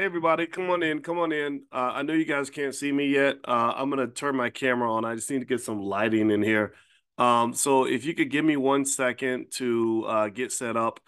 Hey everybody, come on in, come on in. Uh, I know you guys can't see me yet. Uh, I'm gonna turn my camera on. I just need to get some lighting in here. Um, so if you could give me one second to uh, get set up,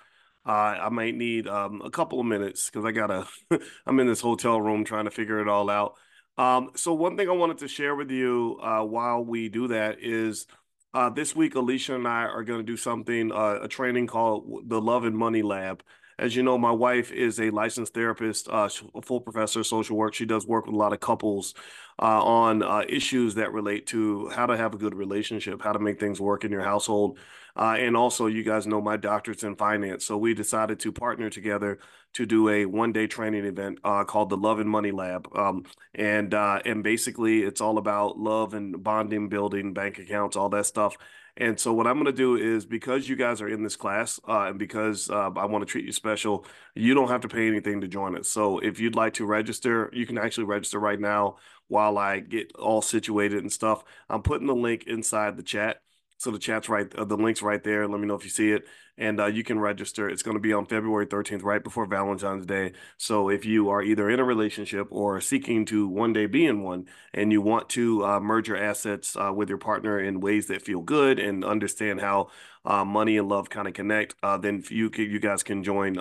uh, I might need um, a couple of minutes because I gotta. I'm in this hotel room trying to figure it all out. Um, so one thing I wanted to share with you uh, while we do that is uh, this week Alicia and I are going to do something, a training called the Love and Money Lab. As you know, my wife is a licensed therapist, uh, a full professor of social work. She does work with a lot of couples uh, on uh, issues that relate to how to have a good relationship, how to make things work in your household. Uh, and also, you guys know my doctorate's in finance. So we decided to partner together to do a one day training event uh, called the Love and Money Lab. Um, and, uh, and basically, it's all about love and bonding, building bank accounts, all that stuff. And so what I'm going to do is because you guys are in this class uh, and because uh, I want to treat you special, you don't have to pay anything to join us. So if you'd like to register, you can actually register right now while I get all situated and stuff. I'm putting the link inside the chat. So the chat's right, uh, the link's right there. Let me know if you see it, and uh, you can register. It's going to be on February 13th, right before Valentine's Day. So if you are either in a relationship or seeking to one day be in one, and you want to uh, merge your assets uh, with your partner in ways that feel good and understand how uh, money and love kind of connect, uh, then you can, you guys can join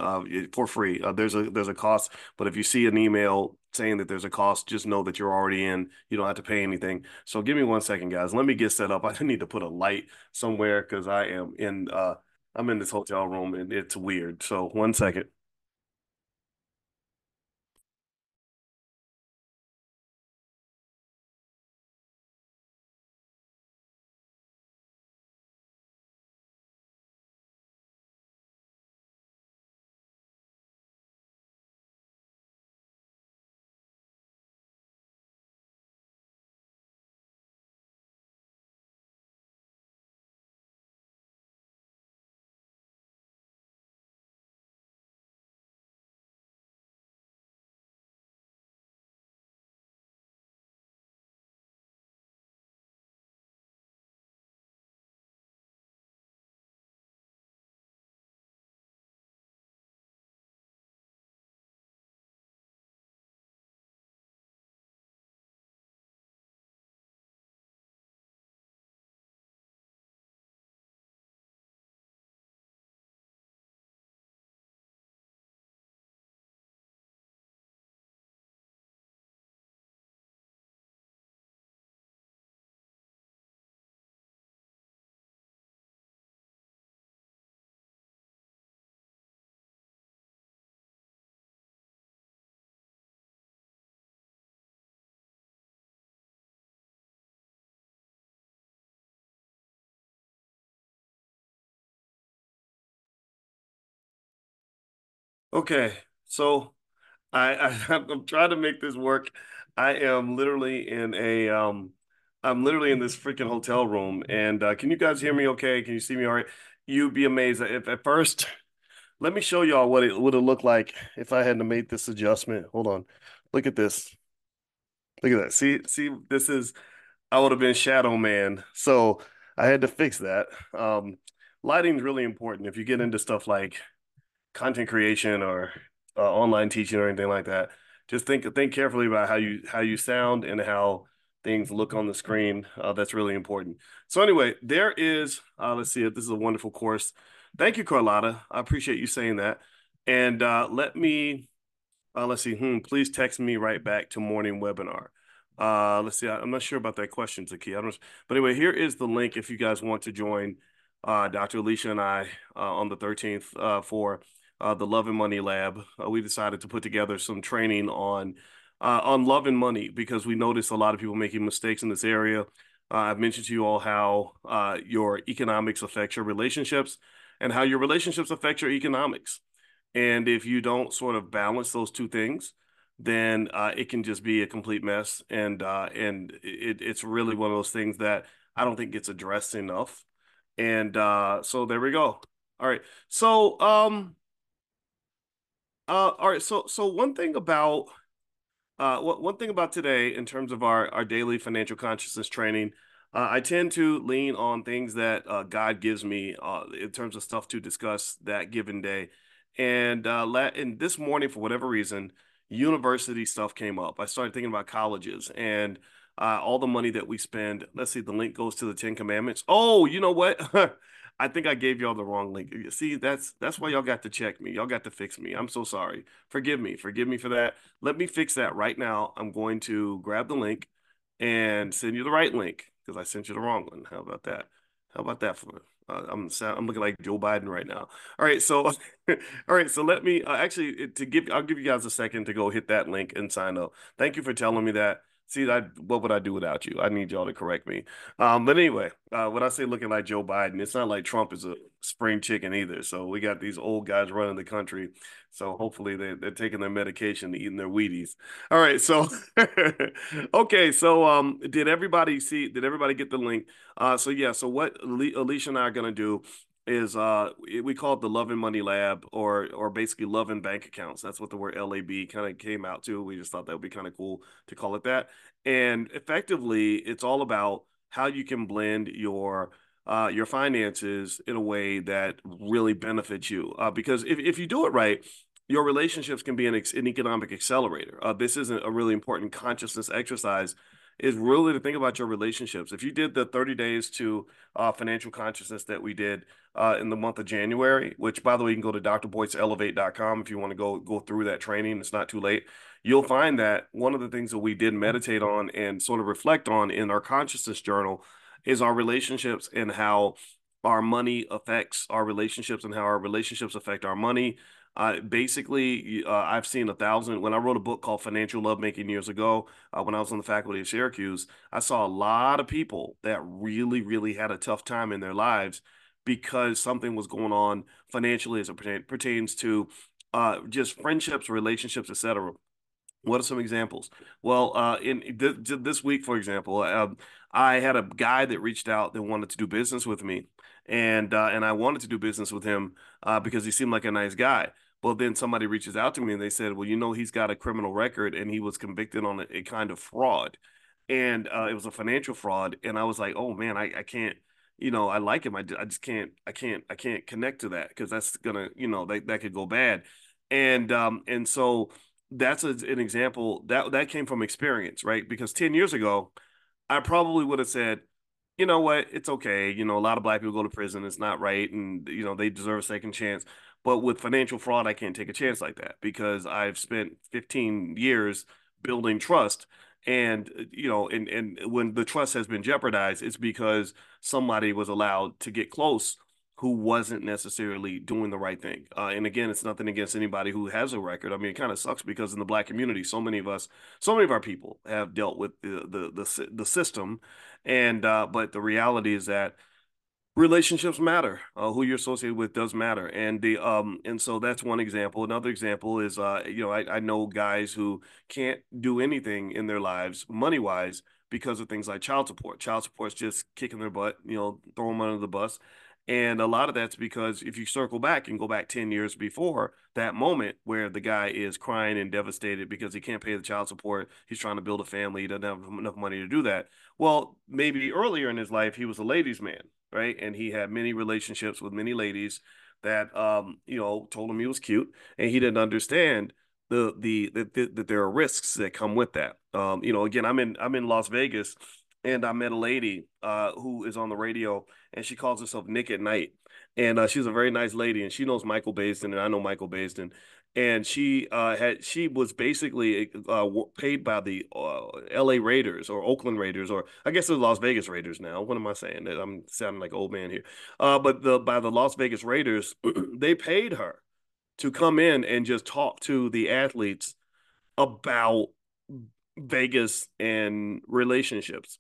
for free. there's a there's a cost, but if you see an email saying that there's a cost, just know that you're already in. You don't have to pay anything. So give me one second, guys. Let me get set up. I need to put a light somewhere because I am in uh I'm in this hotel room and it's weird. So one second. Okay, so I, I I'm trying to make this work. I am literally in a um I'm literally in this freaking hotel room and uh, can you guys hear me okay? Can you see me all right? You'd be amazed if at first let me show y'all what it would have looked like if I hadn't made this adjustment. Hold on. Look at this. Look at that. See see this is I would have been shadow man. So I had to fix that. Um lighting is really important if you get into stuff like content creation or uh, online teaching or anything like that, just think think carefully about how you how you sound and how things look on the screen. Uh, that's really important. So anyway, there is. Uh, let's see. if This is a wonderful course. Thank you, Carlotta. I appreciate you saying that. And uh, let me. Uh, let's see. Hmm, please text me right back to morning webinar. Uh, let's see. I, am not sure about that question, Zaki. I don't. But anyway, here is the link if you guys want to join Dr. Alicia and I on the 13th uh, for uh, the Love and Money Lab, uh, we decided to put together some training on uh, on love and money because we noticed a lot of people making mistakes in this area. Uh, I've mentioned to you all how uh, your economics affects your relationships and how your relationships affect your economics. And if you don't sort of balance those two things, then uh, it can just be a complete mess. And and it, it's really one of those things that I don't think gets addressed enough. And so there we go. All right. So um uh, all right. So, so one thing about uh, one thing about today, in terms of our our daily financial consciousness training, uh, I tend to lean on things that uh, God gives me uh, in terms of stuff to discuss that given day. And uh, la- and this morning, for whatever reason, university stuff came up. I started thinking about colleges and uh, all the money that we spend. Let's see, the link goes to the Ten Commandments. Oh, you know what? I think I gave y'all the wrong link. See, that's that's why y'all got to check me. Y'all got to fix me. I'm so sorry. Forgive me. Forgive me for that. Let me fix that right now. I'm going to grab the link and send you the right link because I sent you the wrong one. How about that? How about that for uh, I'm I'm looking like Joe Biden right now. All right, so all right, so let me uh, actually to give I'll give you guys a second to go hit that link and sign up. Thank you for telling me that. See, I, what would I do without you? I need y'all to correct me. Um, but anyway, uh, when I say looking like Joe Biden, it's not like Trump is a spring chicken either. So we got these old guys running the country. So hopefully they, they're taking their medication, eating their Wheaties. All right. So, okay. So, um, did everybody see, did everybody get the link? Uh, so yeah. So what Alicia and I are going to do is uh we call it the love and money lab or or basically love and bank accounts. That's what the word lab kind of came out to. We just thought that would be kind of cool to call it that. And effectively it's all about how you can blend your uh, your finances in a way that really benefits you. Uh, because if, if you do it right your relationships can be an, an economic accelerator. Uh, this isn't a really important consciousness exercise is really to think about your relationships. If you did the 30 days to uh, financial consciousness that we did uh, in the month of January, which by the way, you can go to drboyceelevate.com if you want to go go through that training. It's not too late. You'll find that one of the things that we did meditate on and sort of reflect on in our consciousness journal is our relationships and how our money affects our relationships and how our relationships affect our money uh, basically, uh, I've seen a thousand. When I wrote a book called Financial Lovemaking years ago, uh, when I was on the faculty of Syracuse, I saw a lot of people that really, really had a tough time in their lives because something was going on financially as it pertains to uh, just friendships, relationships, etc. What are some examples? Well, uh, in th- this week, for example, um, I had a guy that reached out that wanted to do business with me, and uh, and I wanted to do business with him uh, because he seemed like a nice guy. Well, then somebody reaches out to me and they said, "Well, you know, he's got a criminal record and he was convicted on a, a kind of fraud, and uh, it was a financial fraud." And I was like, "Oh man, I, I can't." You know, I like him. I, I just can't, I can't, I can't connect to that because that's gonna, you know, that, that could go bad. And, um, and so that's a, an example that, that came from experience, right? Because 10 years ago, I probably would have said, you know what, it's okay. You know, a lot of black people go to prison. It's not right. And, you know, they deserve a second chance. But with financial fraud, I can't take a chance like that because I've spent 15 years building trust. And, you know, and, and when the trust has been jeopardized, it's because somebody was allowed to get close who wasn't necessarily doing the right thing. Uh, and again, it's nothing against anybody who has a record. I mean, it kind of sucks because in the black community, so many of us, so many of our people have dealt with the the the, the system, and uh, but the reality is that relationships matter. Uh, who you're associated with does matter, and the um and so that's one example. Another example is uh you know I I know guys who can't do anything in their lives money wise because of things like child support. Child support's just kicking their butt, you know, throw them under the bus. And a lot of that's because if you circle back and go back 10 years before that moment where the guy is crying and devastated because he can't pay the child support, he's trying to build a family, he doesn't have enough money to do that. Well, maybe earlier in his life, he was a ladies' man, right? And he had many relationships with many ladies that, um, you know, told him he was cute and he didn't understand the, the, that the, there are risks that come with that. Um, you know, again, I'm in, I'm in Las Vegas and I met a lady uh, who is on the radio, and she calls herself Nick at Night, and uh, she's a very nice lady, and she knows Michael Baisden, and I know Michael Baisden, and she uh, had she was basically uh, paid by the uh, L.A. Raiders or Oakland Raiders, or I guess the Las Vegas Raiders now. What am I saying? I'm sounding like old man here, uh, but the by the Las Vegas Raiders, they paid her to come in and just talk to the athletes about Vegas and relationships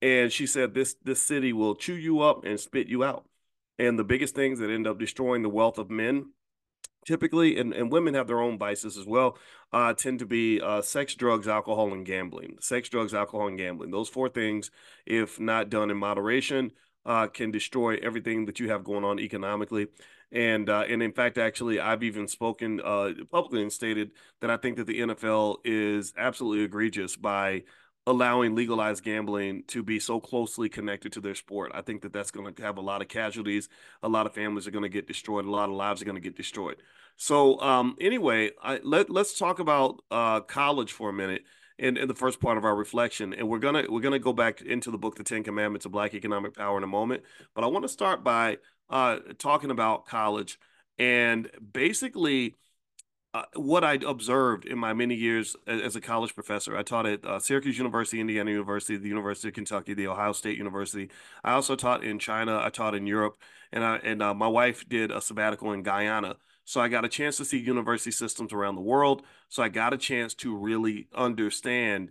and she said this this city will chew you up and spit you out and the biggest things that end up destroying the wealth of men typically and, and women have their own vices as well uh, tend to be uh, sex drugs alcohol and gambling. Sex drugs alcohol and gambling those four things if not done in moderation uh, can destroy everything that you have going on economically. And uh, and in fact actually i've even spoken uh, publicly and stated that i think that the nfl is absolutely egregious by allowing legalized gambling to be so closely connected to their sport. I think that that's going to have a lot of casualties. A lot of families are going to get destroyed. A lot of lives are going to get destroyed. So um, anyway, I, let let's talk about uh, college for a minute in, in the first part of our reflection, and we're gonna we're gonna go back into the book, The Ten Commandments of Black Economic Power, in a moment. But I want to start by uh, talking about college and basically uh, what I observed in my many years as a college professor. I taught at uh, Syracuse University, Indiana University, the University of Kentucky, the Ohio State University. I also taught in China. I taught in Europe, and I and uh, my wife did a sabbatical in Guyana. So I got a chance to see university systems around the world. So I got a chance to really understand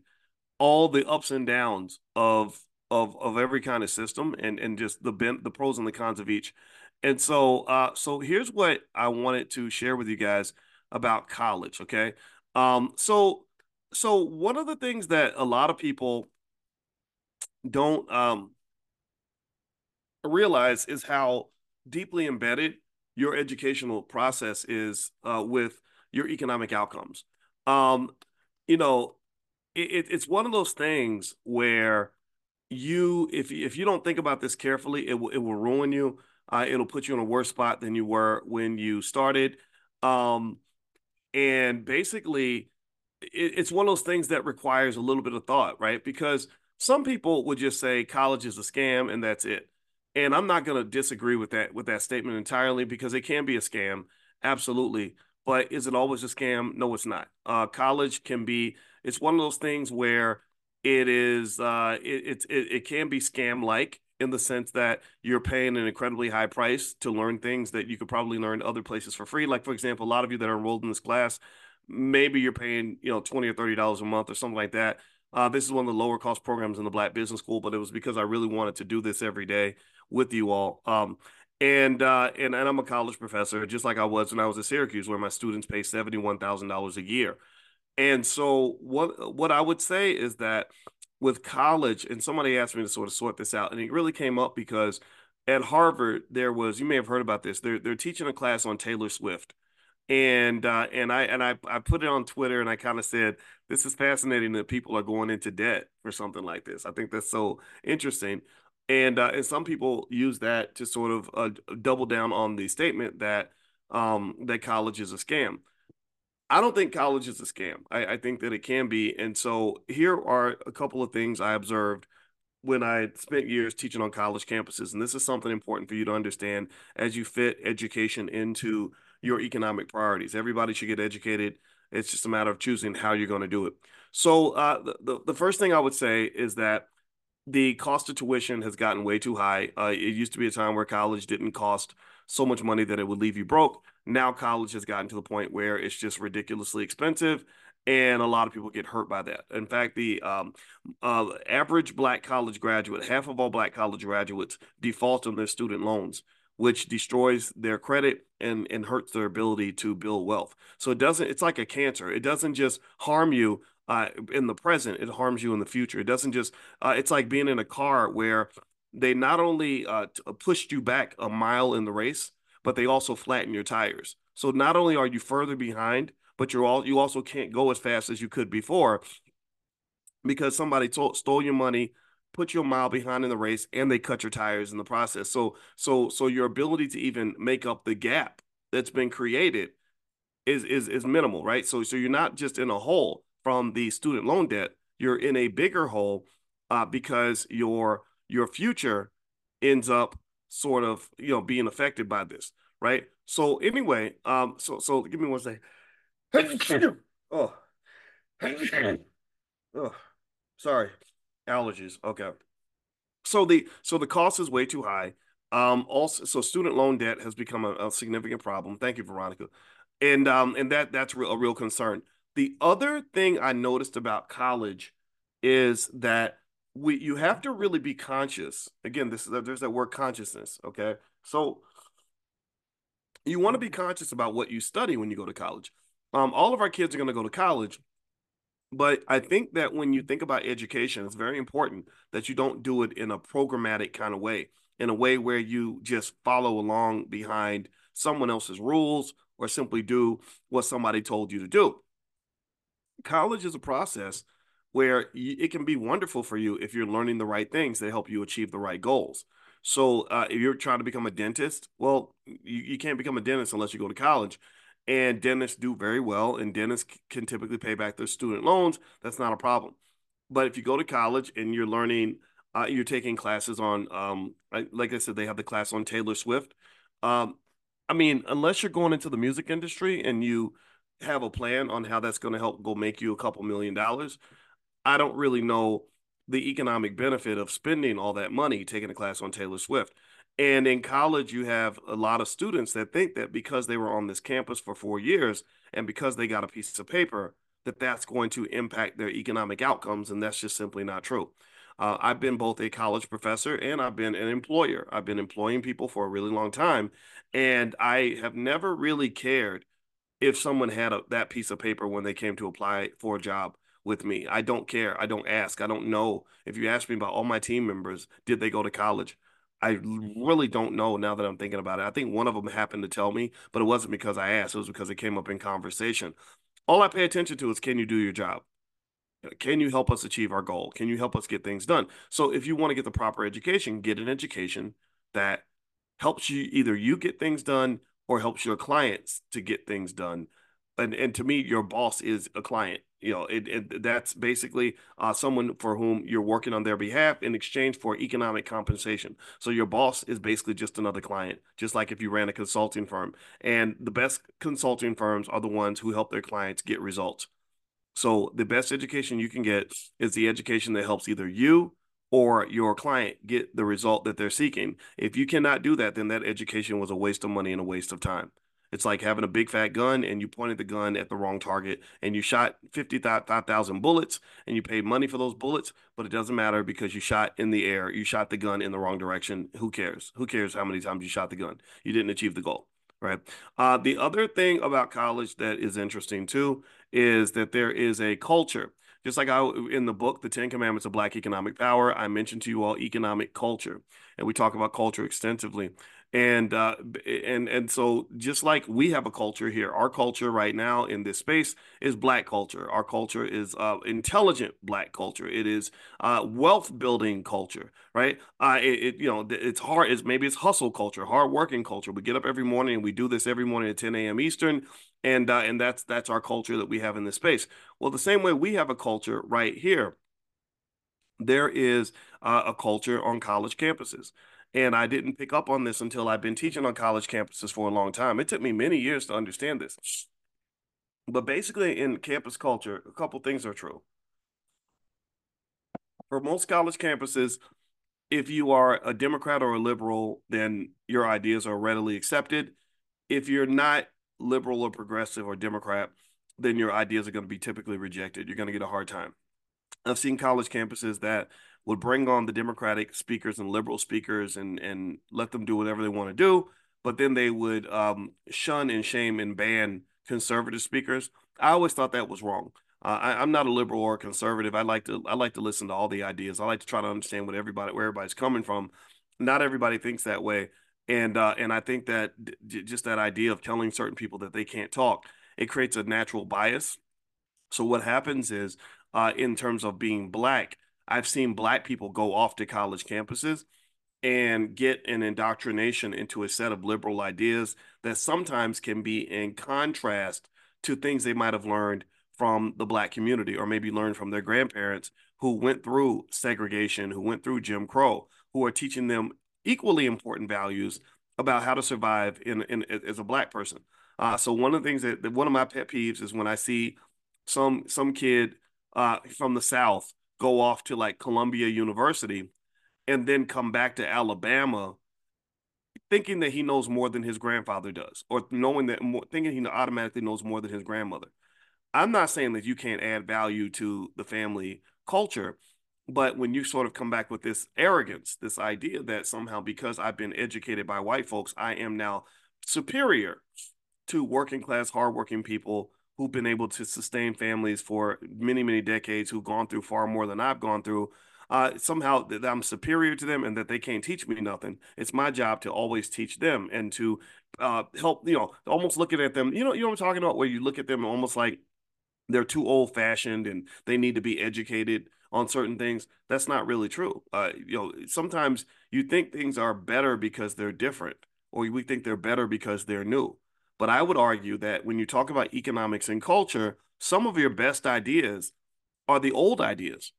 all the ups and downs of of of every kind of system and and just the the pros and the cons of each. And so uh so here's what I wanted to share with you guys about college, okay? Um, so so one of the things that a lot of people don't um, realize is how deeply embedded your educational process is uh, with your economic outcomes. Um, you know, it, it's one of those things where you, if if you don't think about this carefully, it will it will ruin you. Uh, it'll put you in a worse spot than you were when you started. Um, and basically, it, it's one of those things that requires a little bit of thought, right? Because some people would just say college is a scam and that's it. And I'm not going to disagree with that with that statement entirely because it can be a scam, absolutely. But is it always a scam? No, it's not. Uh, college can be. It's one of those things where it is. Uh, it, it it can be scam like in the sense that you're paying an incredibly high price to learn things that you could probably learn other places for free. Like for example, a lot of you that are enrolled in this class, maybe you're paying you know twenty or thirty dollars a month or something like that. Uh, this is one of the lower cost programs in the Black Business School, but it was because I really wanted to do this every day with you all. Um, and uh, and and I'm a college professor, just like I was when I was at Syracuse, where my students pay seventy one thousand dollars a year. And so what what I would say is that with college, and somebody asked me to sort of sort this out, and it really came up because at Harvard there was you may have heard about this. They're they're teaching a class on Taylor Swift, and uh, and I and I I put it on Twitter, and I kind of said this is fascinating that people are going into debt for something like this. I think that's so interesting. And uh, and some people use that to sort of uh, double down on the statement that um, that college is a scam. I don't think college is a scam. I, I, think that it can be. And so here are a couple of things I observed when I spent years teaching on college campuses. And this is something important for you to understand as you fit education into your economic priorities. Everybody should get educated. It's just a matter of choosing how you're going to do it. So uh, the, the, the first thing I would say is that the cost of tuition has gotten way too high. Uh, it used to be a time where college didn't cost so much money that it would leave you broke. Now college has gotten to the point where it's just ridiculously expensive, and a lot of people get hurt by that. In fact, the um, uh, average black college graduate, half of all black college graduates, default on their student loans, which destroys their credit and and hurts their ability to build wealth. So it doesn't. It's like a cancer. It doesn't just harm you uh, in the present, it harms you in the future. It doesn't just, uh, it's like being in a car where they not only uh, uh, pushed you back a mile in the race, but they also flatten your tires. So not only are you further behind, but you're all you also can't go as fast as you could before because somebody to- stole your money, put you a mile behind in the race, and they cut your tires in the process. So so so your ability to even make up the gap that's been created is is is minimal, right? So so you're not just in a hole from the student loan debt, you're in a bigger hole uh, because your your future ends up sort of you know being affected by this, right? So anyway, um, so so give me one second. oh, oh, sorry, allergies. Okay. So the so the cost is way too high. Um, also, so student loan debt has become a, a significant problem. Thank you, Veronica, and um, and that that's real, a real concern. The other thing I noticed about college is that we you have to really be conscious. Again, this is there's that word consciousness. Okay, so you want to be conscious about what you study when you go to college. Um, all of our kids are going to go to college, but I think that when you think about education, it's very important that you don't do it in a programmatic kind of way, in a way where you just follow along behind someone else's rules or simply do what somebody told you to do college is a process where it can be wonderful for you if you're learning the right things that help you achieve the right goals. So uh, if you're trying to become a dentist, well, you, you can't become a dentist unless you go to college. And dentists do very well, and dentists can typically pay back their student loans. That's not a problem. But if you go to college and you're learning, uh, you're taking classes on, um, like I said, they have the class on Taylor Swift. Um, I mean, unless you're going into the music industry and you have a plan on how that's going to help go make you a couple million dollars, I don't really know the economic benefit of spending all that money taking a class on Taylor Swift. And in college, you have a lot of students that think that because they were on this campus for four years and because they got a piece of paper, that that's going to impact their economic outcomes. And that's just simply not true. Uh, I've been both a college professor and I've been an employer. I've been employing people for a really long time. And I have never really cared if someone had a, that piece of paper when they came to apply for a job with me. I don't care. I don't ask. I don't know. If you ask me about all my team members, did they go to college? I mm-hmm. really don't know now that I'm thinking about it. I think one of them happened to tell me, but it wasn't because I asked. It was because it came up in conversation. All I pay attention to is can you do your job? Uh, can you help us achieve our goal? Can you help us get things done? So if you want to get the proper education, get an education that helps you either you get things done or helps your clients to get things done. And and to me, your boss is a client you know it, it that's basically uh, someone for whom you're working on their behalf in exchange for economic compensation. So your boss is basically just another client just like if you ran a consulting firm. And the best consulting firms are the ones who help their clients get results. So the best education you can get is the education that helps either you or your client get the result that they're seeking. If you cannot do that then that education was a waste of money and a waste of time it's like having a big fat gun and you pointed the gun at the wrong target and you shot 55,000 bullets and you paid money for those bullets, but it doesn't matter because you shot in the air. You shot the gun in the wrong direction. Who cares? Who cares how many times you shot the gun? You didn't achieve the goal, right? Uh, the other thing about college that is interesting too is that there is a culture. Just like I in the book, The Ten Commandments of Black Economic Power, I mentioned to you all economic culture, and we talk about culture extensively and uh, and and so just like we have a culture here our culture right now in this space is black culture. Our culture is uh, intelligent black culture. It is uh, wealth building culture right? Uh, it, it, you know it's hard it's maybe it's hustle culture hard working culture. We get up every morning and we do this every morning at 10 a.m eastern and uh, and that's that's our culture that we have in this space. Well the same way we have a culture right here there is uh, a culture on college campuses and I didn't pick up on this until I've been teaching on college campuses for a long time. It took me many years to understand this. But basically, in campus culture, a couple things are true. For most college campuses, if you are a Democrat or a liberal, then your ideas are readily accepted. If you're not liberal or progressive or Democrat, then your ideas are going to be typically rejected. You're going to get a hard time. I've seen college campuses that would bring on the Democratic speakers and liberal speakers and and let them do whatever they want to do, but then they would um, shun and shame and ban conservative speakers. I always thought that was wrong. Uh, I, am not a liberal or a conservative. I like to I like to listen to all the ideas. I like to try to understand what everybody where everybody's coming from. Not everybody thinks that way, and uh, and I think that d- just that idea of telling certain people that they can't talk it creates a natural bias. So what happens is, uh, in terms of being black, I've seen black people go off to college campuses and get an indoctrination into a set of liberal ideas that sometimes can be in contrast to things they might have learned from the black community or maybe learned from their grandparents who went through segregation, who went through Jim Crow, who are teaching them equally important values about how to survive in, in as a black person. Uh, so one of the things that, that, one of my pet peeves is when I see some some kid uh, from the South go off to like Columbia University and then come back to Alabama thinking that he knows more than his grandfather does or knowing that more, thinking he automatically knows more than his grandmother. I'm not saying that you can't add value to the family culture, but when you sort of come back with this arrogance, this idea that somehow because I've been educated by white folks, I am now superior to working class, hardworking people who've been able to sustain families for many, many decades, who've gone through far more than I've gone through, uh, somehow that I'm superior to them and that they can't teach me nothing. It's my job to always teach them and to uh, help, you know, almost looking at them. You know, you know what I'm talking about, where you look at them almost like they're too old fashioned and they need to be educated on certain things. That's not really true. Uh, you know, sometimes you think things are better because they're different, or we think they're better because they're new. But I would argue that when you talk about economics and culture, some of your best ideas are the old ideas.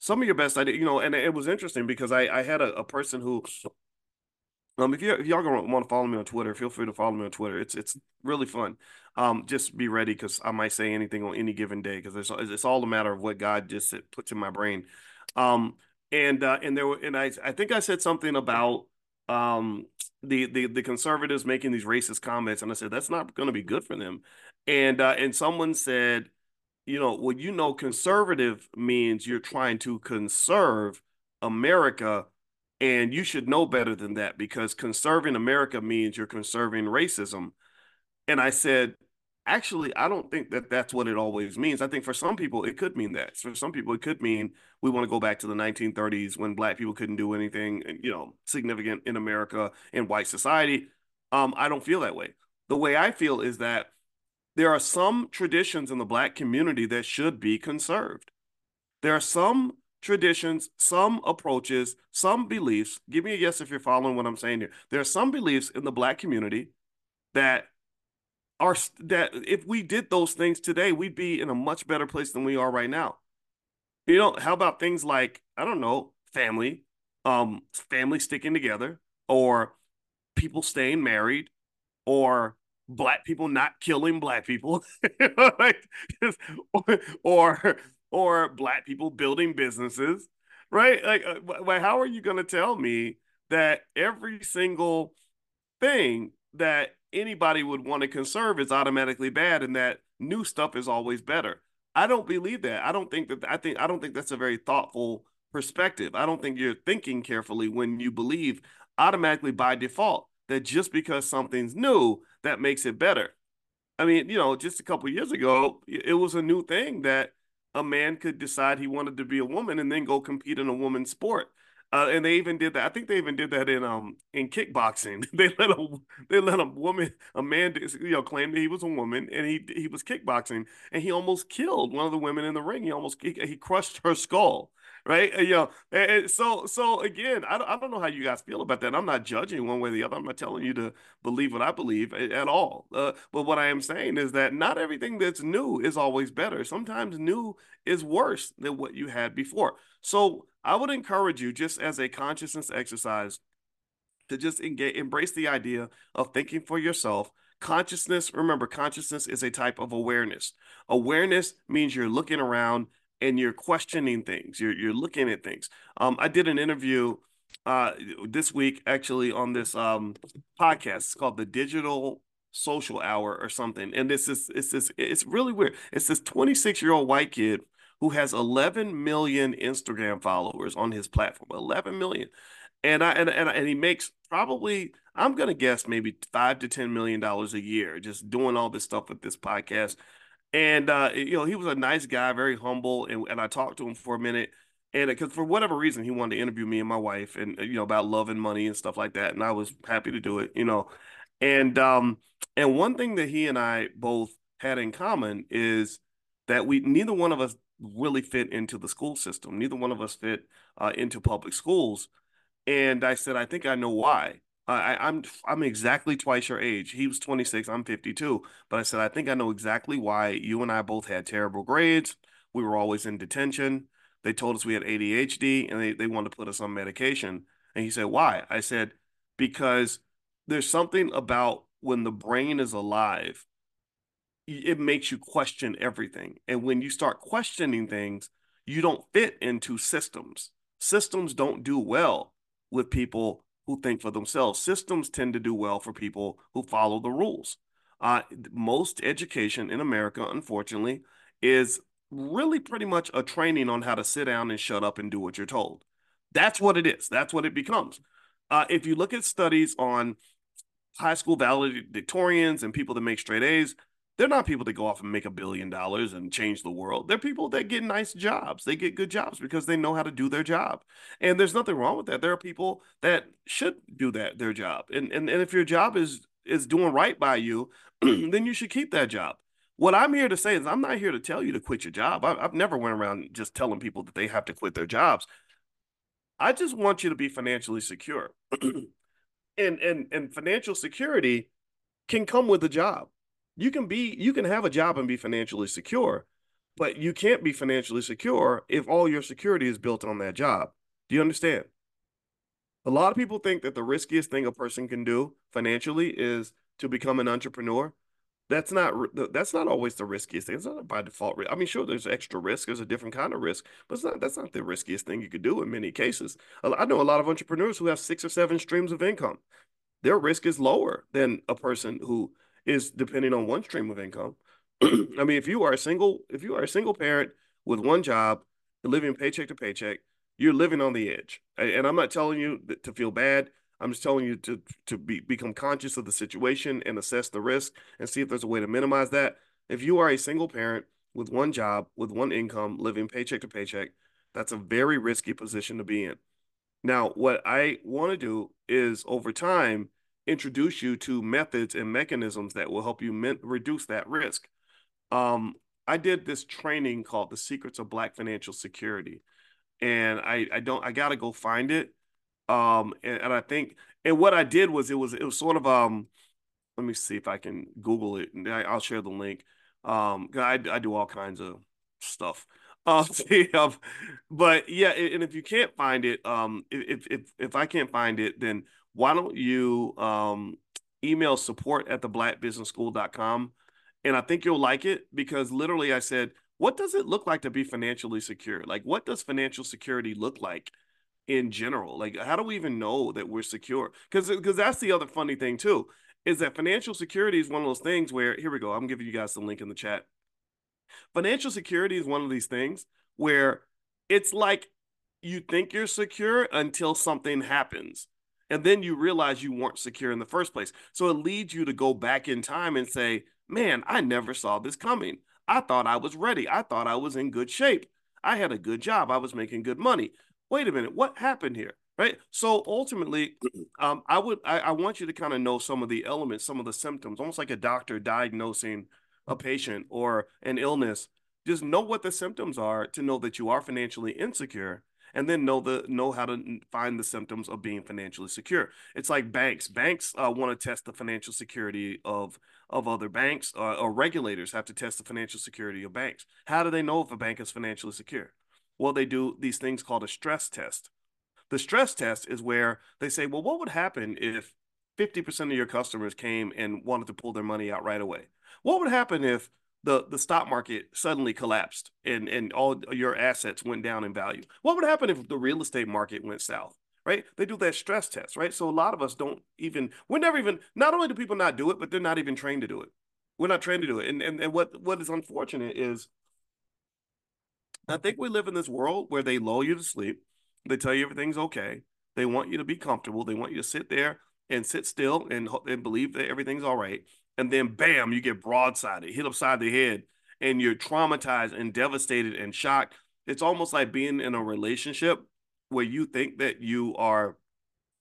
Some of your best ideas, you know, and it was interesting because I, I had a, a person who um, if you if y'all gonna want to follow me on Twitter, feel free to follow me on Twitter. It's it's really fun. Um, just be ready because I might say anything on any given day because it's it's all a matter of what God just puts in my brain. Um, and uh, and there were and I I think I said something about um the the the conservatives making these racist comments, and I said that's not going to be good for them. And uh, and someone said, you know, well, you know, conservative means you're trying to conserve America and you should know better than that because conserving America means you're conserving racism. And I said, actually, I don't think that that's what it always means. I think for some people, it could mean that. For some people, it could mean we want to go back to the 1930s when black people couldn't do anything, you know, significant in America in white society. Um, I don't feel that way. The way I feel is that there are some traditions in the black community that should be conserved. There are some traditions, some approaches, some beliefs. Give me a yes if you're following what I'm saying here. There are some beliefs in the black community that are that if we did those things today, we'd be in a much better place than we are right now. You know, how about things like, I don't know, family, um, family sticking together, or people staying married, or black people not killing black people, like, or, or black people building businesses, right? Like, uh, how are you going to tell me that every single thing that anybody would want to conserve is automatically bad and that new stuff is always better? I don't believe that. I don't think that I think I don't think that's a very thoughtful perspective. I don't think you're thinking carefully when you believe automatically by default that just because something's new that makes it better. I mean, you know, just a couple years ago, it was a new thing that a man could decide he wanted to be a woman and then go compete in a woman's sport. Uh, and they even did that. I think they even did that in um in kickboxing. they let a they let a woman a man you know claim that he was a woman and he he was kickboxing and he almost killed one of the women in the ring. He almost he, he crushed her skull right? You know, and so so again, I don't, I don't know how you guys feel about that. I'm not judging one way or the other. I'm not telling you to believe what I believe at all. Uh, but what I am saying is that not everything that's new is always better. Sometimes new is worse than what you had before. So I would encourage you, just as a consciousness exercise, to just engage, embrace the idea of thinking for yourself. Consciousness, remember, consciousness is a type of awareness. Awareness means you're looking around and you're questioning things. You're you're looking at things. Um, I did an interview uh this week actually on this um podcast. It's called the Digital Social Hour or something. And this is it's this it's really weird. It's this 26 year old white kid who has 11 million Instagram followers on his platform. 11 million. And I and and, and he makes probably I'm gonna guess maybe five to ten million dollars a year just doing all this stuff with this podcast. And uh, you know, he was a nice guy, very humble, and, and I talked to him for a minute. And because for whatever reason, he wanted to interview me and my wife, and you know about love and money and stuff like that. And I was happy to do it, you know. And um, and one thing that he and I both had in common is that we neither one of us really fit into the school system. Neither one of us fit uh, into public schools. And I said, I think I know why. I, I'm I'm exactly twice your age. He was 26, I'm 52. But I said, I think I know exactly why you and I both had terrible grades. We were always in detention. They told us we had ADHD and they, they wanted to put us on medication. And he said, Why? I said, Because there's something about when the brain is alive, it makes you question everything. And when you start questioning things, you don't fit into systems. Systems don't do well with people who think for themselves. Systems tend to do well for people who follow the rules. Uh, most education in America, unfortunately, is really pretty much a training on how to sit down and shut up and do what you're told. That's what it is. That's what it becomes. Uh, if you look at studies on high school valedictorians and people that make straight A's, they're not people that go off and make a billion dollars and change the world. They're people that get nice jobs. They get good jobs because they know how to do their job. And there's nothing wrong with that. There are people that should do that their job. And and, and if your job is is doing right by you, then you should keep that job. what I'm here to say is I'm not here to tell you to quit your job. I, have never went around just telling people that they have to quit their jobs. I just want you to be financially secure. and and and financial security can come with a job. You can be you can have a job and be financially secure, but you can't be financially secure if all your security is built on that job. Do you understand? A lot of people think that the riskiest thing a person can do financially is to become an entrepreneur that's not that's not always the riskiest thing. It's not by default. I mean, sure, there's extra risk. There's a different kind of risk, but it's not. That's not the riskiest thing you could do in many cases. I know a lot of entrepreneurs who have six or seven streams of income. Their risk is lower than a person who is depending on one stream of income. I mean, if you are a single, if you are a single parent with one job, living paycheck to paycheck, you're living on the edge. And I'm not telling you to feel bad. I'm just telling you to to be, become conscious of the situation and assess the risk and see if there's a way to minimize that. If you are a single parent with one job, with one income, living paycheck to paycheck, that's a very risky position to be in. Now, what I want to do is over time introduce you to methods and mechanisms that will help you min- reduce that risk. Um, I did this training called The Secrets of Black Financial Security. And I, I don't I gotta go find it um, and, and I think, and what I did was it was it was sort of um, let me see if I can Google it, and I, will share the link. Um, I I do all kinds of stuff. Um, but yeah, and if you can't find it, um, if if if I can't find it, then why don't you um email support at the blackbusinessschool.com and I think you'll like it because literally I said, what does it look like to be financially secure? Like, what does financial security look like? in general? Like, how do we even know that we're secure? Because because that's the other funny thing too, is that financial security is one of those things where here we go. I'm giving you guys the link in the chat. Financial security is one of these things where it's like you think you're secure until something happens. And then you realize you weren't secure in the first place. So it leads you to go back in time and say, man, I never saw this coming. I thought I was ready. I thought I was in good shape. I had a good job. I was making good money wait a minute, what happened here? Right. So ultimately, um, I would I, I want you to kind of know some of the elements, some of the symptoms, almost like a doctor diagnosing a patient or an illness. Just know what the symptoms are to know that you are financially insecure and then know the know how to find the symptoms of being financially secure. It's like banks. Banks uh, want to test the financial security of of other banks, uh, or regulators have to test the financial security of banks. How do they know if a bank is financially secure? well, they do these things called a stress test. The stress test is where they say, well, what would happen if 50% of your customers came and wanted to pull their money out right away? What would happen if the, the stock market suddenly collapsed and, and all your assets went down in value? What would happen if the real estate market went south? Right? They do that stress test, right? So a lot of us don't even, we're never even, not only do people not do it, but they're not even trained to do it. We're not trained to do it. And, and, and what, what is unfortunate is I think we live in this world where they lull you to sleep. They tell you everything's okay. They want you to be comfortable. They want you to sit there and sit still and, and believe that everything's all right. And then, bam, you get broadsided, hit upside the head, and you're traumatized and devastated and shocked. It's almost like being in a relationship where you think that you are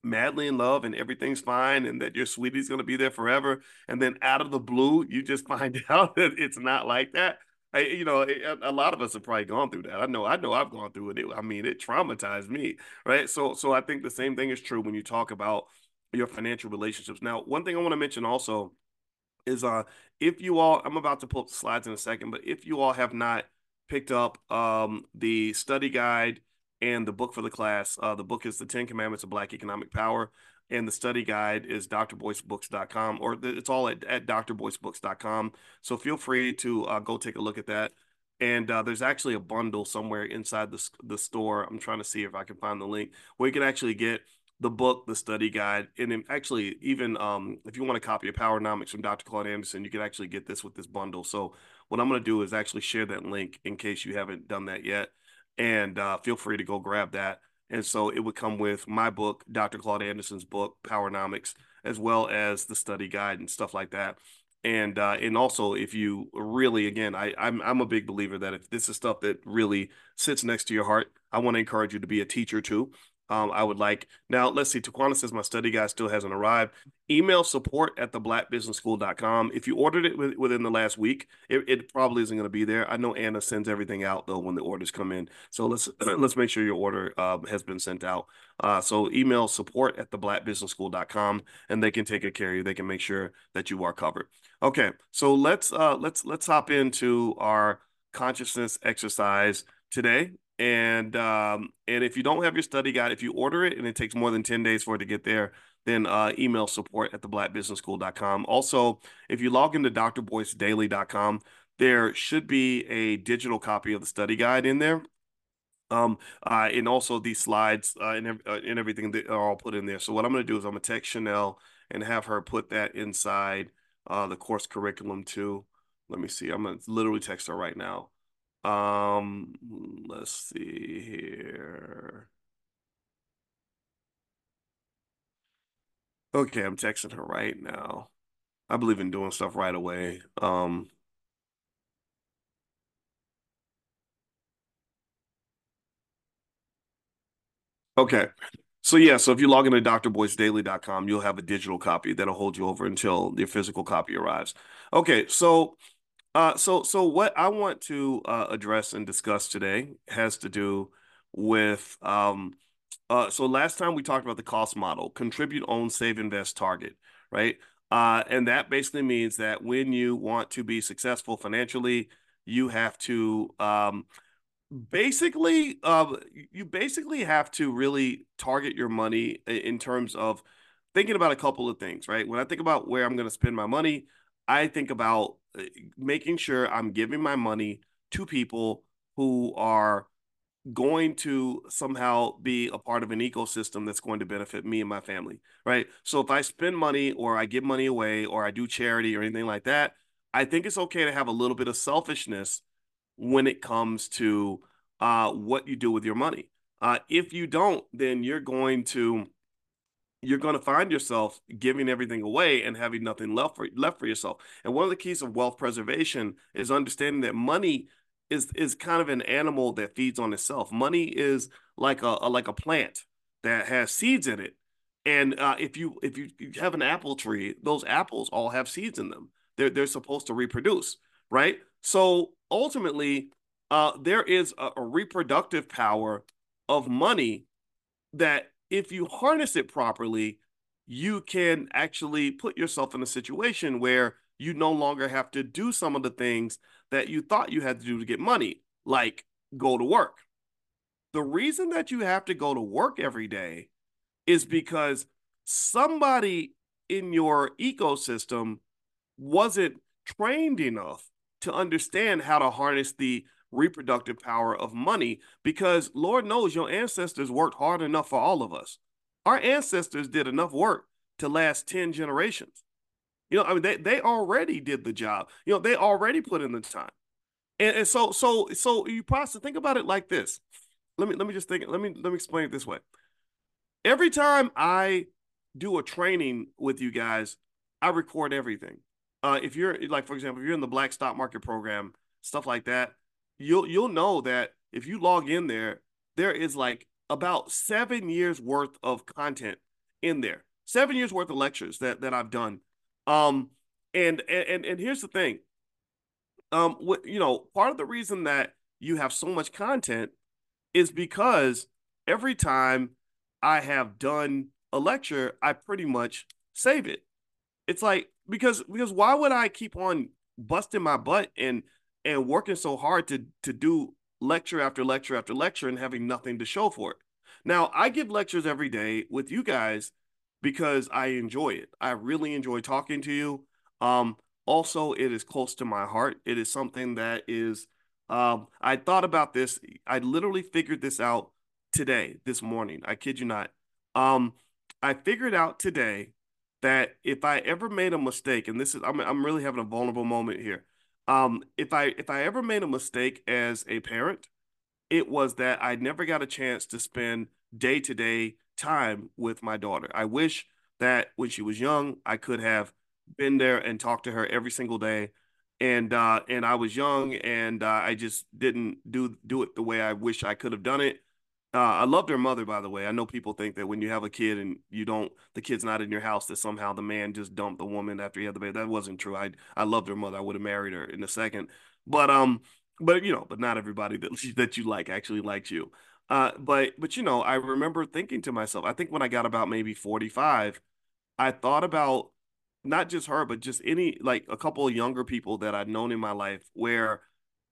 madly in love and everything's fine and that your sweetie's going to be there forever. And then out of the blue, you just find out that it's not like that. I, you know, a lot of us have probably gone through that. I know, I know, I've gone through it. it. I mean, it traumatized me, right? So, so I think the same thing is true when you talk about your financial relationships. Now, one thing I want to mention also is, uh, if you all, I'm about to pull up the slides in a second, but if you all have not picked up um the study guide and the book for the class, uh, the book is the Ten Commandments of Black Economic Power and the study guide is drboycebooks.com or it's all at, at drboycebooks.com. So feel free to uh, go take a look at that. And uh, there's actually a bundle somewhere inside the, the store. I'm trying to see if I can find the link where you can actually get the book, the study guide, and actually even um, if you want a copy of Powernomics from Dr. Claude Anderson, you can actually get this with this bundle. So what I'm going to do is actually share that link in case you haven't done that yet, and uh, feel free to go grab that. And so it would come with my book, Dr. Claude Anderson's book, Powernomics, as well as the study guide and stuff like that. And uh, and also, if you really, again, I I'm I'm a big believer that if this is stuff that really sits next to your heart, I want to encourage you to be a teacher too. Um, I would like. Now, let's see. Taquana says my study guide still hasn't arrived. Email support at the blackbusinessschool.com. If you ordered it within the last week, it, it probably isn't going to be there. I know Anna sends everything out though when the orders come in. So let's let's make sure your order uh, has been sent out. Uh, so email support at the blackbusinessschool.com and they can take care of you. They can make sure that you are covered. Okay, so let's uh, let's let's hop into our consciousness exercise today. And um, and if you don't have your study guide, if you order it and it takes more than 10 days for it to get there, then uh, email support at the blackbusinessschool.com. Also, if you log into drboycedaily.com, there should be a digital copy of the study guide in there. Um, uh, and also these slides uh, and, uh, and everything that are all put in there. So what I'm going to do is I'm going to text Chanel and have her put that inside uh, the course curriculum too. Let me see. I'm going to literally text her right now. Um, let's see here. Okay, I'm texting her right now. I believe in doing stuff right away. Um, okay. So yeah, so if you log into drboycedaily.com, you'll have a digital copy that'll hold you over until your physical copy arrives. Okay, so uh, so, so what I want to uh, address and discuss today has to do with. Um, uh, so last time we talked about the cost model: contribute, own, save, invest, target. Right, uh, and that basically means that when you want to be successful financially, you have to um, basically uh, you basically have to really target your money in terms of thinking about a couple of things. Right, when I think about where I'm going to spend my money. I think about making sure I'm giving my money to people who are going to somehow be a part of an ecosystem that's going to benefit me and my family, right? So if I spend money or I give money away or I do charity or anything like that, I think it's okay to have a little bit of selfishness when it comes to uh, what you do with your money. Uh, if you don't, then you're going to you're going to find yourself giving everything away and having nothing left for left for yourself. And one of the keys of wealth preservation is understanding that money is is kind of an animal that feeds on itself. Money is like a, a like a plant that has seeds in it. And uh, if you if you, you have an apple tree, those apples all have seeds in them. They're they're supposed to reproduce, right? So ultimately, uh, there is a, a reproductive power of money that if you harness it properly, you can actually put yourself in a situation where you no longer have to do some of the things that you thought you had to do to get money, like go to work. The reason that you have to go to work every day is because somebody in your ecosystem wasn't trained enough to understand how to harness the reproductive power of money because Lord knows your ancestors worked hard enough for all of us. Our ancestors did enough work to last 10 generations. You know, I mean, they, they already did the job. You know, they already put in the time. And, and so, so, so you process, think about it like this. Let me, let me just think, let me, let me explain it this way. Every time I do a training with you guys, I record everything. Uh, if you're like, for example, if you're in the black stock market program, stuff like that, you'll you'll know that if you log in there, there is like about seven years worth of content in there. Seven years worth of lectures that that I've done. Um, and and and here's the thing. Um, what you know, part of the reason that you have so much content is because every time I have done a lecture, I pretty much save it. It's like because because why would I keep on busting my butt and and working so hard to to do lecture after lecture after lecture and having nothing to show for it. Now, I give lectures every day with you guys because I enjoy it. I really enjoy talking to you. Um, also, it is close to my heart. It is something that is, um, I thought about this. I literally figured this out today, this morning. I kid you not. Um, I figured out today that if I ever made a mistake, and this is, I'm, I'm really having a vulnerable moment here um, if I if I ever made a mistake as a parent, it was that I never got a chance to spend day to day time with my daughter. I wish that when she was young, I could have been there and talked to her every single day. And uh, and I was young, and uh, I just didn't do do it the way I wish I could have done it. Uh, I loved her mother, by the way. I know people think that when you have a kid and you don't, the kid's not in your house, that somehow the man just dumped the woman after he had the baby. That wasn't true. I I loved her mother. I would have married her in a second. But um, but you know, but not everybody that that you like actually likes you. Uh, but but you know, I remember thinking to myself. I think when I got about maybe forty five, I thought about not just her, but just any like a couple of younger people that I'd known in my life where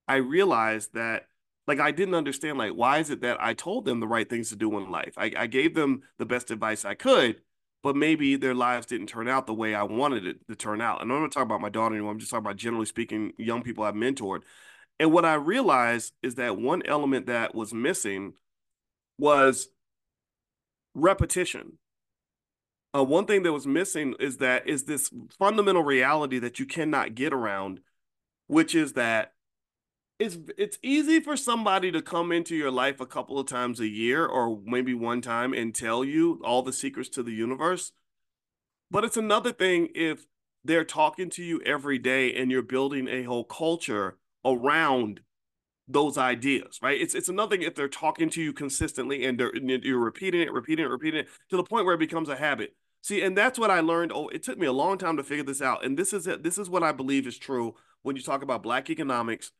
I realized that like I didn't understand like why is it that I told them the right things to do in life? I, I gave them the best advice I could, but maybe their lives didn't turn out the way I wanted it to turn out. And I'm not talking about my daughter anymore. I'm just talking about generally speaking, young people I've mentored. And what I realized is that one element that was missing was repetition. Uh, one thing that was missing is that is this fundamental reality that you cannot get around, which is that it's it's easy for somebody to come into your life a couple of times a year or maybe one time and tell you all the secrets to the universe. But it's another thing if they're talking to you every day and you're building a whole culture around those ideas, right? It's it's another thing if they're talking to you consistently and, and you're repeating it, repeating it, repeating it to the point where it becomes a habit. See, and that's what I learned. Oh, it took me a long time to figure this out. And this is. This is what I believe is true when you talk about black economics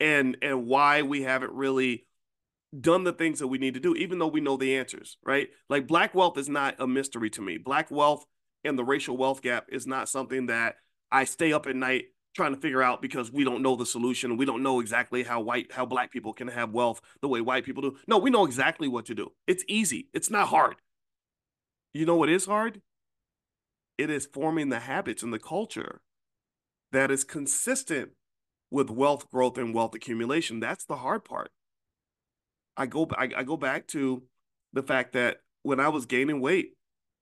and and why we haven't really done the things that we need to do even though we know the answers right? Like black wealth is not a mystery to me. Black wealth and the racial wealth gap is not something that i stay up at night trying to figure out because we don't know the solution. We don't know exactly how white how black people can have wealth the way white people do. No we know exactly what to do. It's easy. It's not hard. You know what is hard? It is forming the habits and the culture that is consistent with wealth growth and wealth accumulation. That's the hard part. I go I, I go back to the fact that when I was gaining weight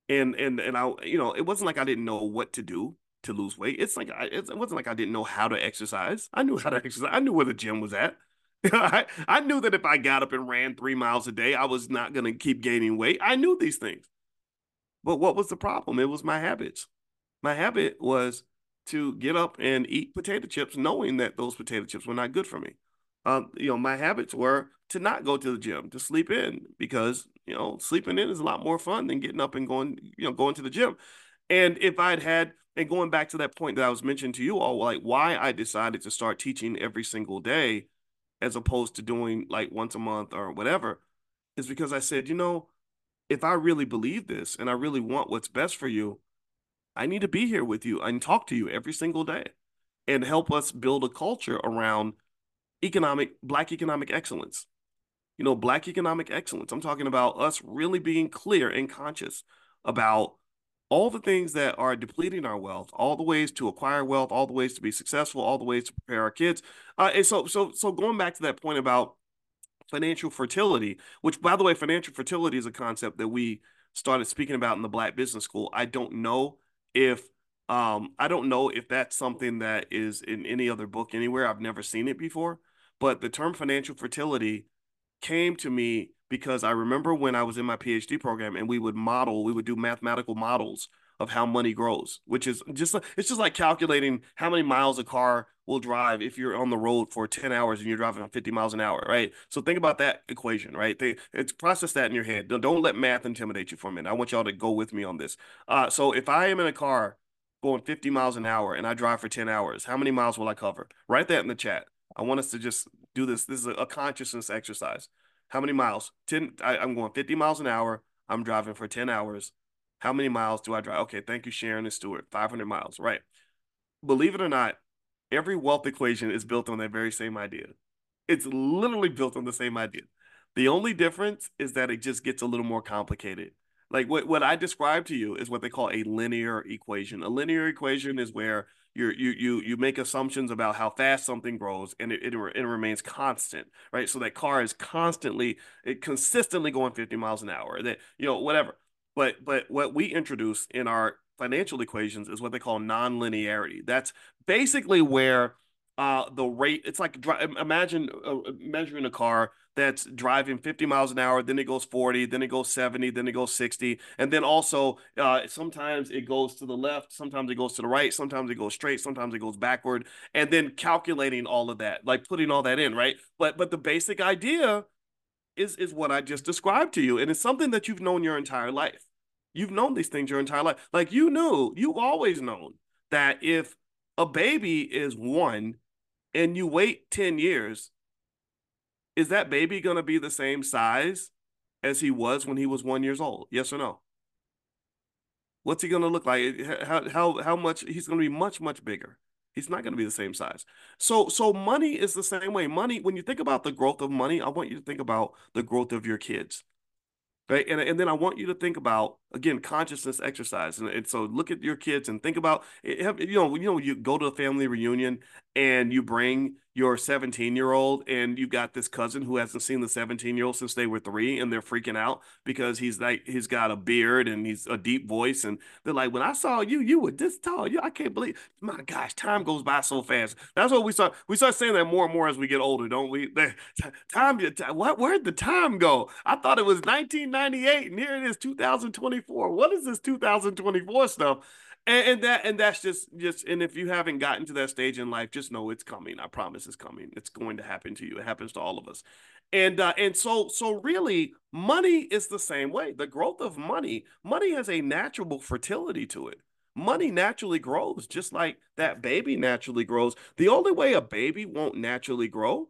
and and and I you know it wasn't like I didn't know what to do to lose weight. It's like I, it wasn't like I didn't know how to exercise. I knew how to exercise. I knew where the gym was at. I, I knew that if I got up and ran three miles a day, I was not going to keep gaining weight. I knew these things. But what was the problem? It was my habits. My habit was to get up and eat potato chips, knowing that those potato chips were not good for me. Um, you know, my habits were to not go to the gym, to sleep in, because you know, sleeping in is a lot more fun than getting up and going, you know, going to the gym. And if I'd had, and going back to that point that I was mentioning to you all, like why I decided to start teaching every single day, as opposed to doing like once a month or whatever, is because I said, you know, if I really believe this and I really want what's best for you, I need to be here with you and talk to you every single day and help us build a culture around economic, Black economic excellence. You know, Black economic excellence. I'm talking about us really being clear and conscious about all the things that are depleting our wealth, all the ways to acquire wealth, all the ways to be successful, all the ways to prepare our kids. Uh, and so, so, so going back to that point about financial fertility, which, by the way, financial fertility is a concept that we started speaking about in the Black Business School. I don't know if um I don't know if that's something that is in any other book anywhere. I've never seen it before, but the term financial fertility came to me because I remember when I was in my PhD program and we would model, we would do mathematical models of how money grows, which is just it's just like calculating how many miles a car will drive if you're on the road for 10 hours and you're driving 50 miles an hour, right? So think about that equation, right? They, it's process that in your head. Don't, let math intimidate you for a minute. I want y'all to go with me on this. Uh, so if I am in a car going 50 miles an hour and I drive for 10 hours, how many miles will I cover? Write that in the chat. I want us to just do this. This is a, a consciousness exercise. How many miles? 10 I, I'm going 50 miles an hour. I'm driving for 10 hours. How many miles do I drive? Okay, thank you, Sharon and Stewart. 500 miles, right? Believe it or not, every wealth equation is built on that very same idea. It's literally built on the same idea. The only difference is that it just gets a little more complicated. Like what, what I described to you is what they call a linear equation. A linear equation is where you you you you make assumptions about how fast something grows and it, it, it remains constant, right? So that car is constantly, it consistently going 50 miles an hour. That you know whatever. But but what we introduce in our financial equations is what they call nonlinearity. That's basically where uh, the rate it's like imagine uh, measuring a car that's driving 50 miles an hour then it goes 40 then it goes 70 then it goes 60 and then also uh, sometimes it goes to the left sometimes it goes to the right sometimes it goes straight sometimes it goes backward and then calculating all of that like putting all that in right but but the basic idea is is what I just described to you, and it's something that you've known your entire life. You've known these things your entire life. Like you knew, you've always known that if a baby is one and you wait 10 years, is that baby going to be the same size as he was when he was one years old? Yes or no? What's he going to look like? How, how, how much? He's going to be much, much bigger. He's not going to be the same size. So, so money is the same way. Money, when you think about the growth of money, I want you to think about the growth of your kids. Right. And, and then I want you to think about again consciousness exercise. And, and so look at your kids and think about eh, eh, you know, you know, you go to a family reunion and you bring your 17 year old and you got this cousin who hasn't seen the 17 year old since they were three and they're freaking out because he's like he's got a beard and he's a deep voice and they're like when i saw you you were this tall. You i can't believe my gosh time goes by so fast. That's what we start we start saying that more and more as we get older don't we? Time what where'd the time go? I thought it was 1998 and here it is 2024 what is this 2024 stuff? And, and, that and that's just just and if you haven't gotten to that stage in life just know it's coming. I promise it's coming. It's going to happen to you. It happens to all of us. And uh, and so so really money is the same way. The growth of money money has a natural fertility to it. Money naturally grows just like that baby naturally grows. The only way a baby won't naturally grow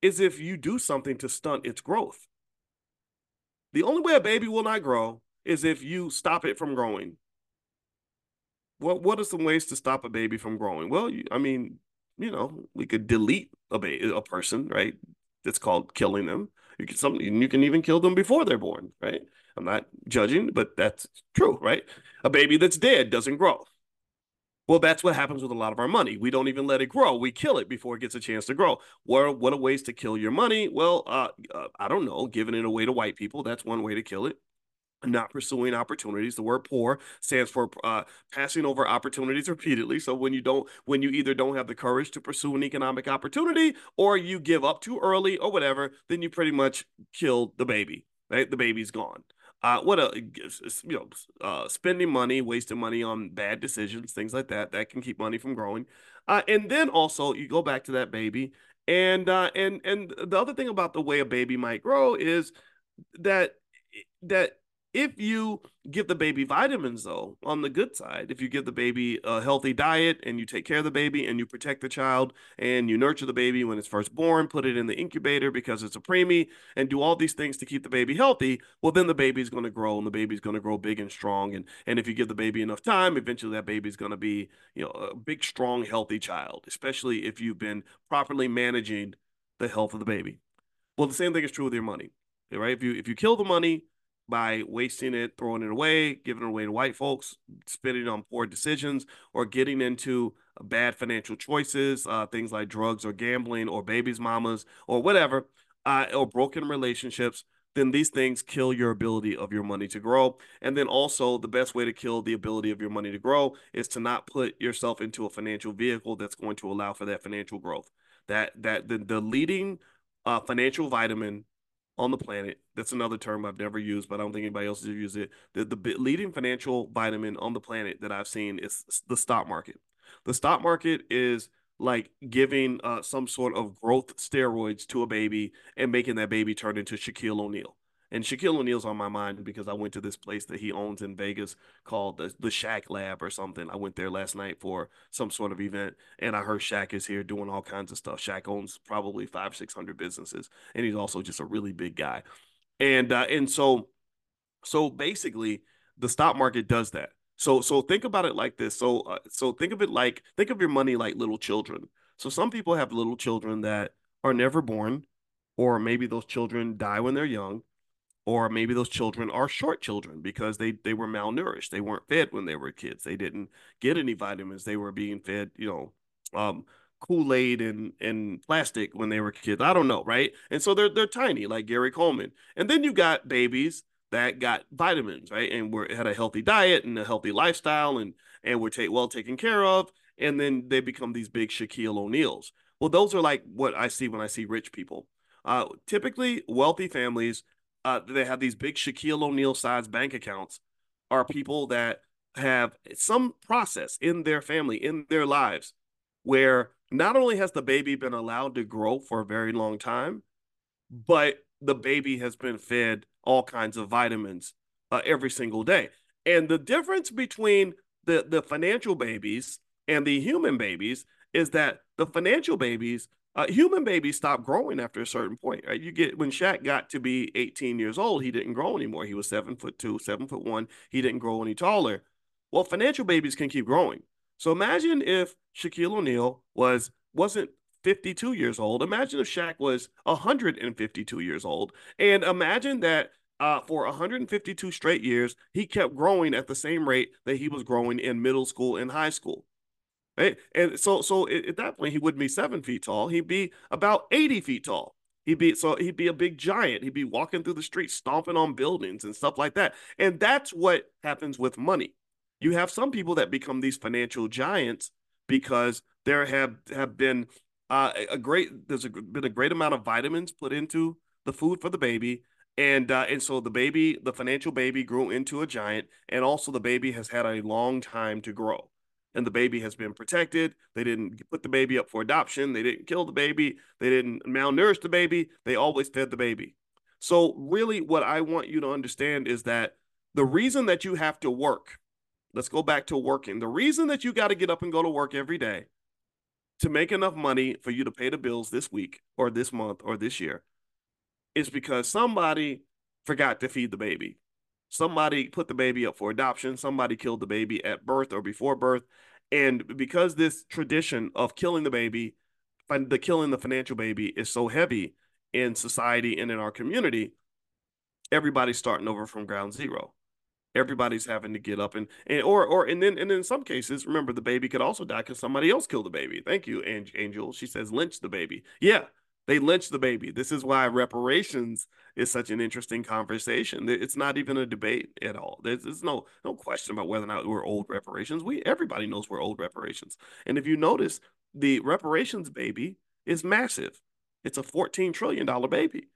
is if you do something to stunt its growth. The only way a baby will not grow is if you stop it from growing what what are some ways to stop a baby from growing? Well, you, I mean, you know, we could delete a a person, right? It's called killing them. You can something you can even kill them before they're born, right? I'm not judging, but that's true, right? A baby that's dead doesn't grow. Well, that's what happens with a lot of our money. We don't even let it grow. We kill it before it gets a chance to grow. What what are ways to kill your money? Well, uh, uh, I don't know. Giving it away to white people, that's one way to kill it not pursuing opportunities. The word poor stands for uh, passing over opportunities repeatedly. So when you don't, when you either don't have the courage to pursue an economic opportunity or you give up too early or whatever, then you pretty much killed the baby. Right, the baby's gone. Uh, what a you know, uh, spending money, wasting money on bad decisions, things like that, that can keep money from growing. Uh, and then also you go back to that baby, and uh, and and the other thing about the way a baby might grow is that that if you give the baby vitamins, though, on the good side, if you give the baby a healthy diet and you take care of the baby and you protect the child and you nurture the baby when it's first born, put it in the incubator because it's a preemie, and do all these things to keep the baby healthy, well, then the baby's going to grow and the baby's going to grow big and strong. And and if you give the baby enough time, eventually that baby's going to be, you know, a big, strong, healthy child, especially if you've been properly managing the health of the baby. Well, the same thing is true with your money, right? If you if you kill the money by wasting it, throwing it away, giving it away to white folks, spending on poor decisions, or getting into bad financial choices, uh, things like drugs or gambling or babies' mamas or whatever, uh, or broken relationships, then these things kill your ability of your money to grow. And then also, the best way to kill the ability of your money to grow is to not put yourself into a financial vehicle that's going to allow for that financial growth. That that the, the leading uh, financial vitamin on the planet. That's another term I've never used, but I don't think anybody else has used it. The, the leading financial vitamin on the planet that I've seen is the stock market. The stock market is like giving uh, some sort of growth steroids to a baby and making that baby turn into Shaquille O'Neal. And Shaquille O'Neal's on my mind because I went to this place that he owns in Vegas called the, the Shaq Lab or something. I went there last night for some sort of event and I heard Shaq is here doing all kinds of stuff. Shaq owns probably five, 600 businesses and he's also just a really big guy. And, uh, and so, so basically the stock market does that. So, so think about it like this. So, uh, so think of it like, think of your money like little children. So some people have little children that are never born, or maybe those children die when they're young or maybe those children are short children because they they were malnourished. They weren't fed when they were kids. They didn't get any vitamins. They were being fed you know um, kool-aid and and plastic when they were kids. I don't know right? And so they're they're tiny like gary coleman. And then you got babies that got vitamins right? And were had a healthy diet and a healthy lifestyle and and were take, well taken care of. And then they become these big shaquille o'neals. Well those are like what i see when i see rich people. Uh, typically wealthy families uh, they have these big Shaquille O'Neal size bank accounts are people that have some process in their family, in their lives, where not only has the baby been allowed to grow for a very long time, but the baby has been fed all kinds of vitamins uh, every single day. And the difference between the, the financial babies and the human babies is that the financial babies, uh, human babies stop growing after a certain point. Right? You get when Shaq got to be 18 years old, he didn't grow anymore. He was seven foot two, seven foot one. He didn't grow any taller. Well, financial babies can keep growing. So imagine if Shaquille O'Neal was wasn't 52 years old. Imagine if Shaq was 152 years old. And imagine that uh, for 152 straight years, he kept growing at the same rate that he was growing in middle school and high school. Right? And so, so at that point, he wouldn't be seven feet tall. He'd be about 80 feet tall. He'd be so he'd be a big giant. He'd be walking through the streets, stomping on buildings and stuff like that. And that's what happens with money. You have some people that become these financial giants because there have have been uh, a great there's a, been a great amount of vitamins put into the food for the baby and uh, and so the baby the financial baby grew into a giant and also the baby has had a long time to grow and the baby has been protected. They didn't put the baby up for adoption. They didn't kill the baby. They didn't malnourish the baby. They always fed the baby. So really what i want you to understand is that the reason that you have to work let's go back to working. The reason that you got to get up and go to work every day to make enough money for you to pay the bills this week or this month or this year is because somebody forgot to feed the baby. Somebody put the baby up for adoption. Somebody killed the baby at birth or before birth. And because this tradition of killing the baby, the killing the financial baby is so heavy in society and in our community, everybody's starting over from ground zero everybody's having to get up and, and or or and then and in some cases remember the baby could also die because somebody else killed the baby thank you angel she says lynch the baby yeah they lynched the baby. This is why reparations is such an interesting conversation. It's not even a debate at all. There's, there's no no question about whether or not we're old reparations. We everybody knows we're old reparations. And if you notice the reparations baby is massive. It's a 14 trillion dollar baby.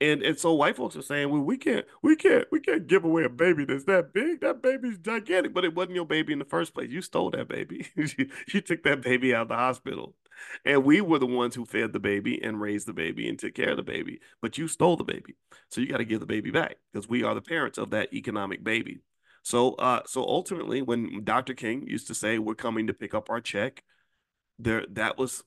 And and so white folks are saying, well, we can't, we can't, we can't give away a baby that's that big. That baby's gigantic, but it wasn't your baby in the first place. You stole that baby. you took that baby out of the hospital, and we were the ones who fed the baby and raised the baby and took care of the baby. But you stole the baby, so you got to give the baby back because we are the parents of that economic baby. So, uh, so ultimately, when Dr. King used to say, "We're coming to pick up our check," there that was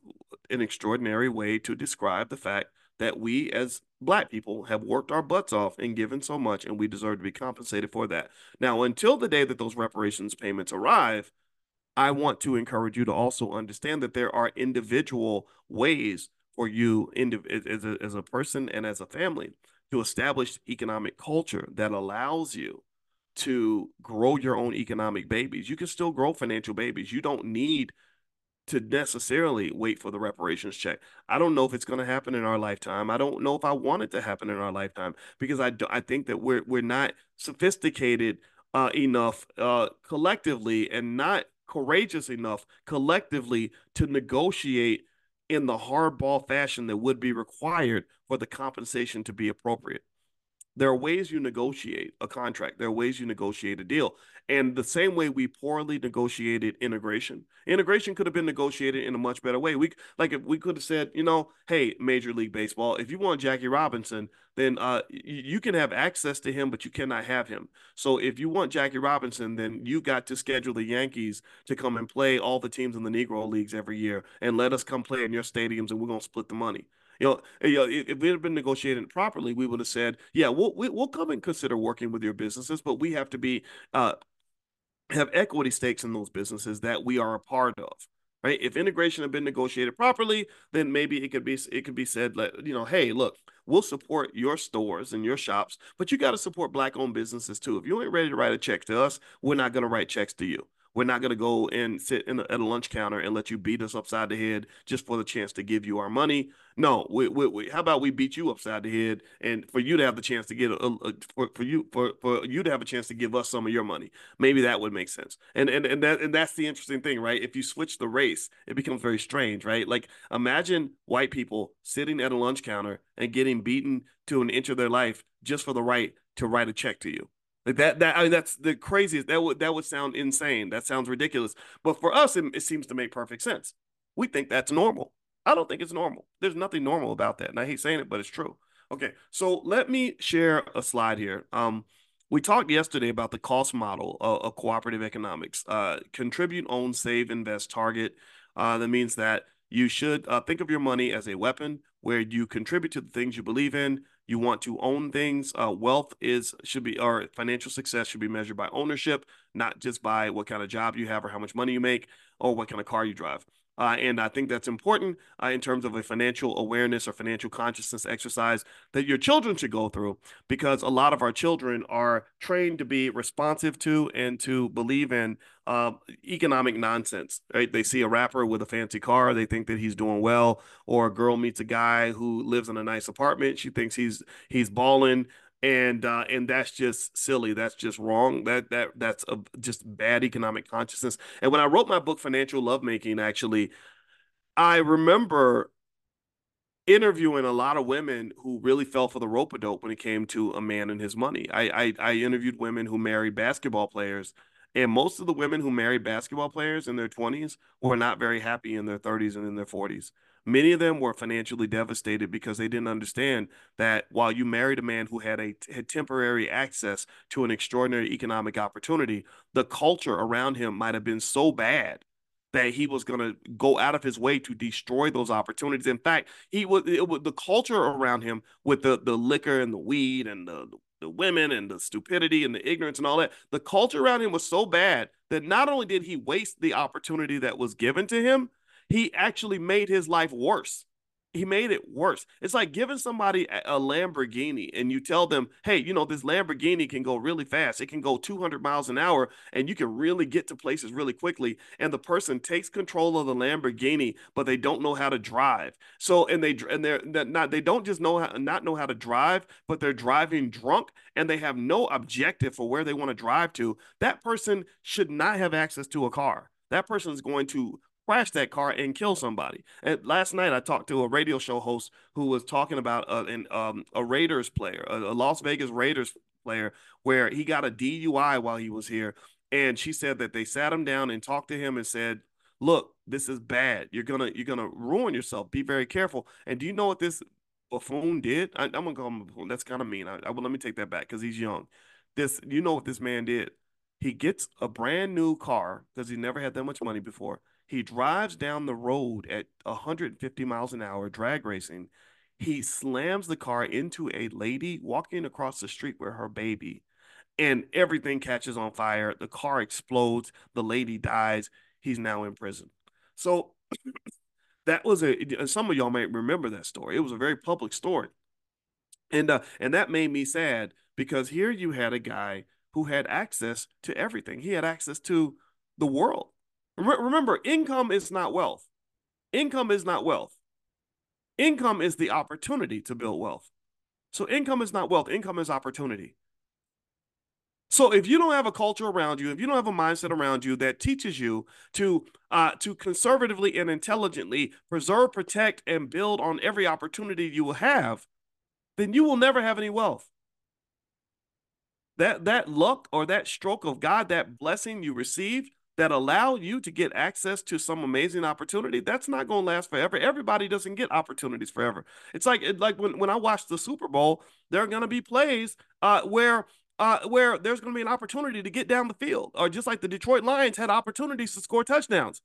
an extraordinary way to describe the fact that we as black people have worked our butts off and given so much and we deserve to be compensated for that. Now, until the day that those reparations payments arrive, I want to encourage you to also understand that there are individual ways for you as a, as a person and as a family to establish economic culture that allows you to grow your own economic babies. You can still grow financial babies. You don't need to necessarily wait for the reparations check. I don't know if it's going to happen in our lifetime. I don't know if I want it to happen in our lifetime because I do, I think that we're we're not sophisticated uh, enough uh, collectively and not courageous enough collectively to negotiate in the hardball fashion that would be required for the compensation to be appropriate. There are ways you negotiate a contract. There are ways you negotiate a deal. And the same way we poorly negotiated integration, integration could have been negotiated in a much better way. We like if we could have said, you know, hey, Major League Baseball, if you want Jackie Robinson, then uh, you can have access to him, but you cannot have him. So if you want Jackie Robinson, then you got to schedule the Yankees to come and play all the teams in the Negro leagues every year, and let us come play in your stadiums, and we're gonna split the money. You know, you know, if it had been negotiated properly, we would have said, yeah, we'll we'll come and consider working with your businesses, but we have to be uh, have equity stakes in those businesses that we are a part of. Right? If integration had been negotiated properly, then maybe it could be it could be said like, you know, hey, look, we'll support your stores and your shops, but you got to support black owned businesses too. If you ain't ready to write a check to us, we're not going to write checks to you. We're not going to go and sit a, at a lunch counter and let you beat us upside the head just for the chance to give you our money. No, we, we, we, how about we beat you upside the head and for you to have the chance to get a, a, for, for you for, for you to have a chance to give us some of your money. Maybe that would make sense. And and and that and that's the interesting thing, right? If you switch the race, it becomes very strange, right? Like imagine white people sitting at a lunch counter and getting beaten to an inch of their life just for the right to write a check to you. Like that, that I mean, that's the craziest. That would that would sound insane. That sounds ridiculous. But for us, it, it seems to make perfect sense. We think that's normal. I don't think it's normal. There's nothing normal about that, and I hate saying it, but it's true. Okay, so let me share a slide here. Um, we talked yesterday about the cost model of, of cooperative economics. Uh, contribute, own, save, invest, target. Uh, that means that you should uh, think of your money as a weapon where you contribute to the things you believe in. You want to own things. Uh, wealth is should be or financial success should be measured by ownership, not just by what kind of job you have or how much money you make or what kind of car you drive. Uh, and I think that's important uh, in terms of a financial awareness or financial consciousness exercise that your children should go through because a lot of our children are trained to be responsive to and to believe in uh, economic nonsense. Right? They see a rapper with a fancy car, they think that he's doing well, or a girl meets a guy who lives in a nice apartment, she thinks he's he's balling and uh, and that's just silly. That's just wrong. That that that's a, just bad economic consciousness. And when I wrote my book, Financial Lovemaking, actually, I remember interviewing a lot of women who really fell for the rope a dope when it came to a man and his money. I, I I interviewed women who married basketball players, and most of the women who married basketball players in their twenties were not very happy in their thirties and in their forties. Many of them were financially devastated because they didn't understand that while you married a man who had a had temporary access to an extraordinary economic opportunity, the culture around him might have been so bad that he was going to go out of his way to destroy those opportunities. In fact, he was, was the culture around him with the the liquor and the weed and the the women and the stupidity and the ignorance and all that. The culture around him was so bad that not only did he waste the opportunity that was given to him, he actually made his life worse. He made it worse. It's like giving somebody a Lamborghini and you tell them, hey, you know, this Lamborghini can go really fast. It can go 200 miles an hour and you can really get to places really quickly. And the person takes control of the Lamborghini, but they don't know how to drive. So, and they, and they're, not, they don't just know how, not know how to drive, but they're driving drunk and they have no objective for where they want to drive to. That person should not have access to a car. That person is going to crash that car and kill somebody. And last night I talked to a radio show host who was talking about uh, an, um, a Raiders player, a, a Las Vegas Raiders player, where he got a DUI while he was here. And she said that they sat him down and talked to him and said, "Look, this is bad. You're gonna you're gonna ruin yourself. Be very careful." And do you know what this buffoon did? I, am gonna call him a buffoon. That's kind of mean. I, I, well, let me take that back because he's young. This, you know what this man did? He gets a brand new car because he never had that much money before. He drives down the road at 150 miles an hour, drag racing. He slams the car into a lady walking across the street with her baby, and everything catches on fire. The car explodes. The lady dies. He's now in prison. So that was a. Some of y'all may remember that story. It was a very public story, and uh, and that made me sad because here you had a guy who had access to everything. He had access to the world. Remember, income is not wealth. Income is not wealth. Income is the opportunity to build wealth. So income is not wealth, income is opportunity. So if you don't have a culture around you, if you don't have a mindset around you that teaches you to uh, to conservatively and intelligently preserve, protect, and build on every opportunity you will have, then you will never have any wealth. That that luck or that stroke of God, that blessing you received, that allow you to get access to some amazing opportunity, that's not going to last forever. Everybody doesn't get opportunities forever. It's like it, like when, when I watch the Super Bowl, there are going to be plays uh, where uh, where there's going to be an opportunity to get down the field, or just like the Detroit Lions had opportunities to score touchdowns,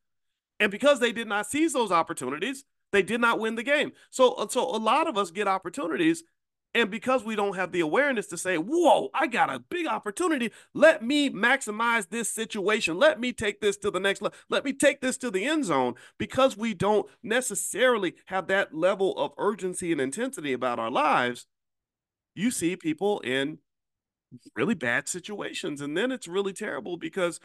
and because they did not seize those opportunities, they did not win the game. So so a lot of us get opportunities and because we don't have the awareness to say, whoa, I got a big opportunity. Let me maximize this situation. Let me take this to the next level. Let me take this to the end zone. Because we don't necessarily have that level of urgency and intensity about our lives, you see people in really bad situations. And then it's really terrible because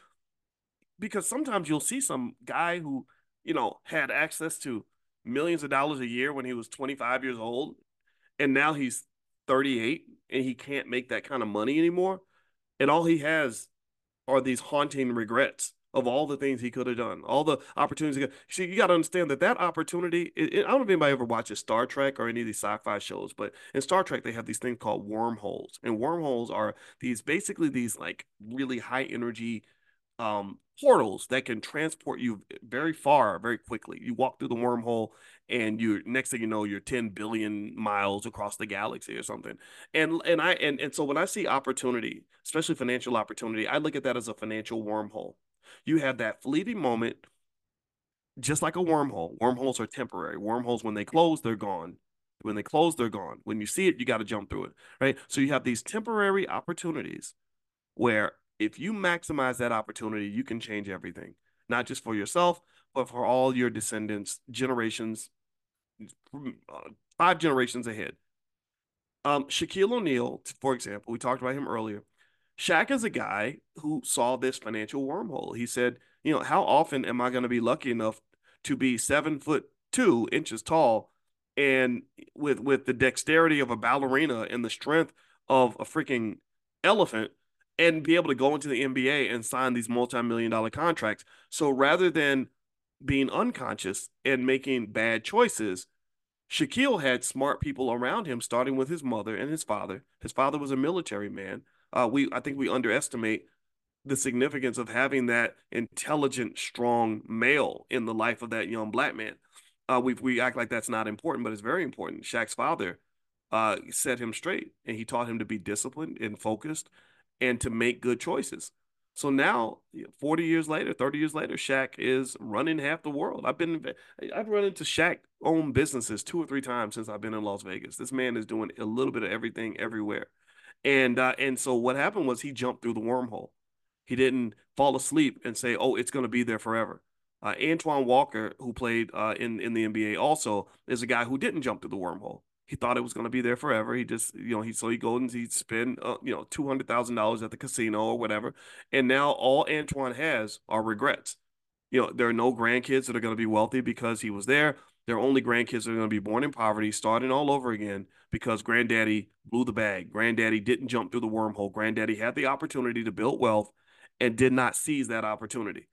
because sometimes you'll see some guy who, you know, had access to millions of dollars a year when he was 25 years old and now he's 38 and he can't make that kind of money anymore. And all he has are these haunting regrets of all the things he could have done, all the opportunities. See, you got to understand that that opportunity. It, it, I don't know if anybody ever watches Star Trek or any of these sci-fi shows, but in Star Trek they have these things called wormholes, and wormholes are these basically these like really high energy um, portals that can transport you very far very quickly. You walk through the wormhole and you next thing you know you're 10 billion miles across the galaxy or something. And and I and, and so when I see opportunity, especially financial opportunity, I look at that as a financial wormhole. You have that fleeting moment just like a wormhole. Wormholes are temporary. Wormholes when they close, they're gone. When they close, they're gone. When you see it, you got to jump through it, right? So you have these temporary opportunities where if you maximize that opportunity, you can change everything, not just for yourself, but for all your descendants, generations, uh, five generations ahead. Um, Shaquille O'Neal, for example, we talked about him earlier. Shaq is a guy who saw this financial wormhole. He said, you know, how often am I going to be lucky enough to be seven foot two inches tall and with with the dexterity of a ballerina and the strength of a freaking elephant and be able to go into the NBA and sign these multi-million dollar contracts. So rather than being unconscious and making bad choices, Shaquille had smart people around him, starting with his mother and his father. His father was a military man. Uh, we I think we underestimate the significance of having that intelligent, strong male in the life of that young black man. Uh, we we act like that's not important, but it's very important. Shaq's father uh, set him straight, and he taught him to be disciplined and focused and to make good choices. So now, 40 years later, 30 years later, Shaq is running half the world. I've been, I've run into Shaq owned businesses two or three times since I've been in Las Vegas. This man is doing a little bit of everything everywhere. And, uh, and so what happened was he jumped through the wormhole. He didn't fall asleep and say, oh, it's going to be there forever. Uh, Antoine Walker, who played uh, in, in the NBA also, is a guy who didn't jump through the wormhole. He thought it was going to be there forever. He just, you know, he so he goes and he spend, uh, you know, two hundred thousand dollars at the casino or whatever, and now all Antoine has are regrets. You know, there are no grandkids that are going to be wealthy because he was there. Are only grandkids are going to be born in poverty, starting all over again because granddaddy blew the bag. Granddaddy didn't jump through the wormhole. Granddaddy had the opportunity to build wealth and did not seize that opportunity.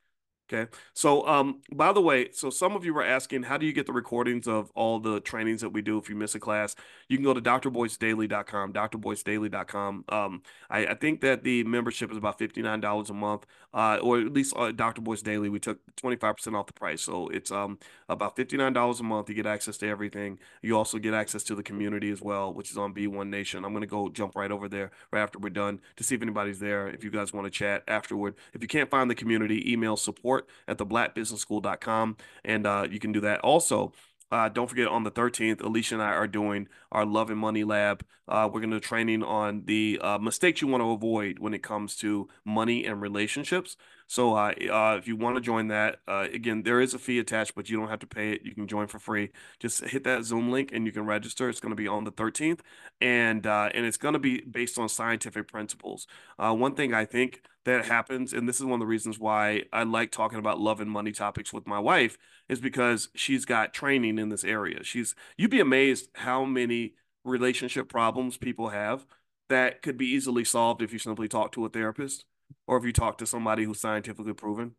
Okay. So, um, by the way, so some of you were asking, how do you get the recordings of all the trainings that we do if you miss a class? You can go to drboycedaily.com, drboycedaily.com. Um, I, I think that the membership is about $59 a month, uh, or at least uh, Dr. Boyce Daily, we took 25% off the price. So it's um, about $59 a month. You get access to everything. You also get access to the community as well, which is on B1 Nation. I'm going to go jump right over there right after we're done to see if anybody's there. If you guys want to chat afterward, if you can't find the community, email support support at theblackbusinessschool.com. And uh, you can do that. Also, uh, don't forget on the 13th, Alicia and I are doing our Love and Money Lab. Uh, we're going to training on the uh, mistakes you want to avoid when it comes to money and relationships. So uh, uh, if you want to join that, uh, again, there is a fee attached, but you don't have to pay it. You can join for free. Just hit that Zoom link and you can register. It's going to be on the 13th, and and it's going to be based on scientific principles. one thing I think that happens, and this is one of the reasons why I like talking about love and money topics with my wife, is because she's got training in this area. She's you'd be amazed how many relationship problems people have that could be easily solved if you simply talk to a therapist or if you talk to somebody who's scientifically proven.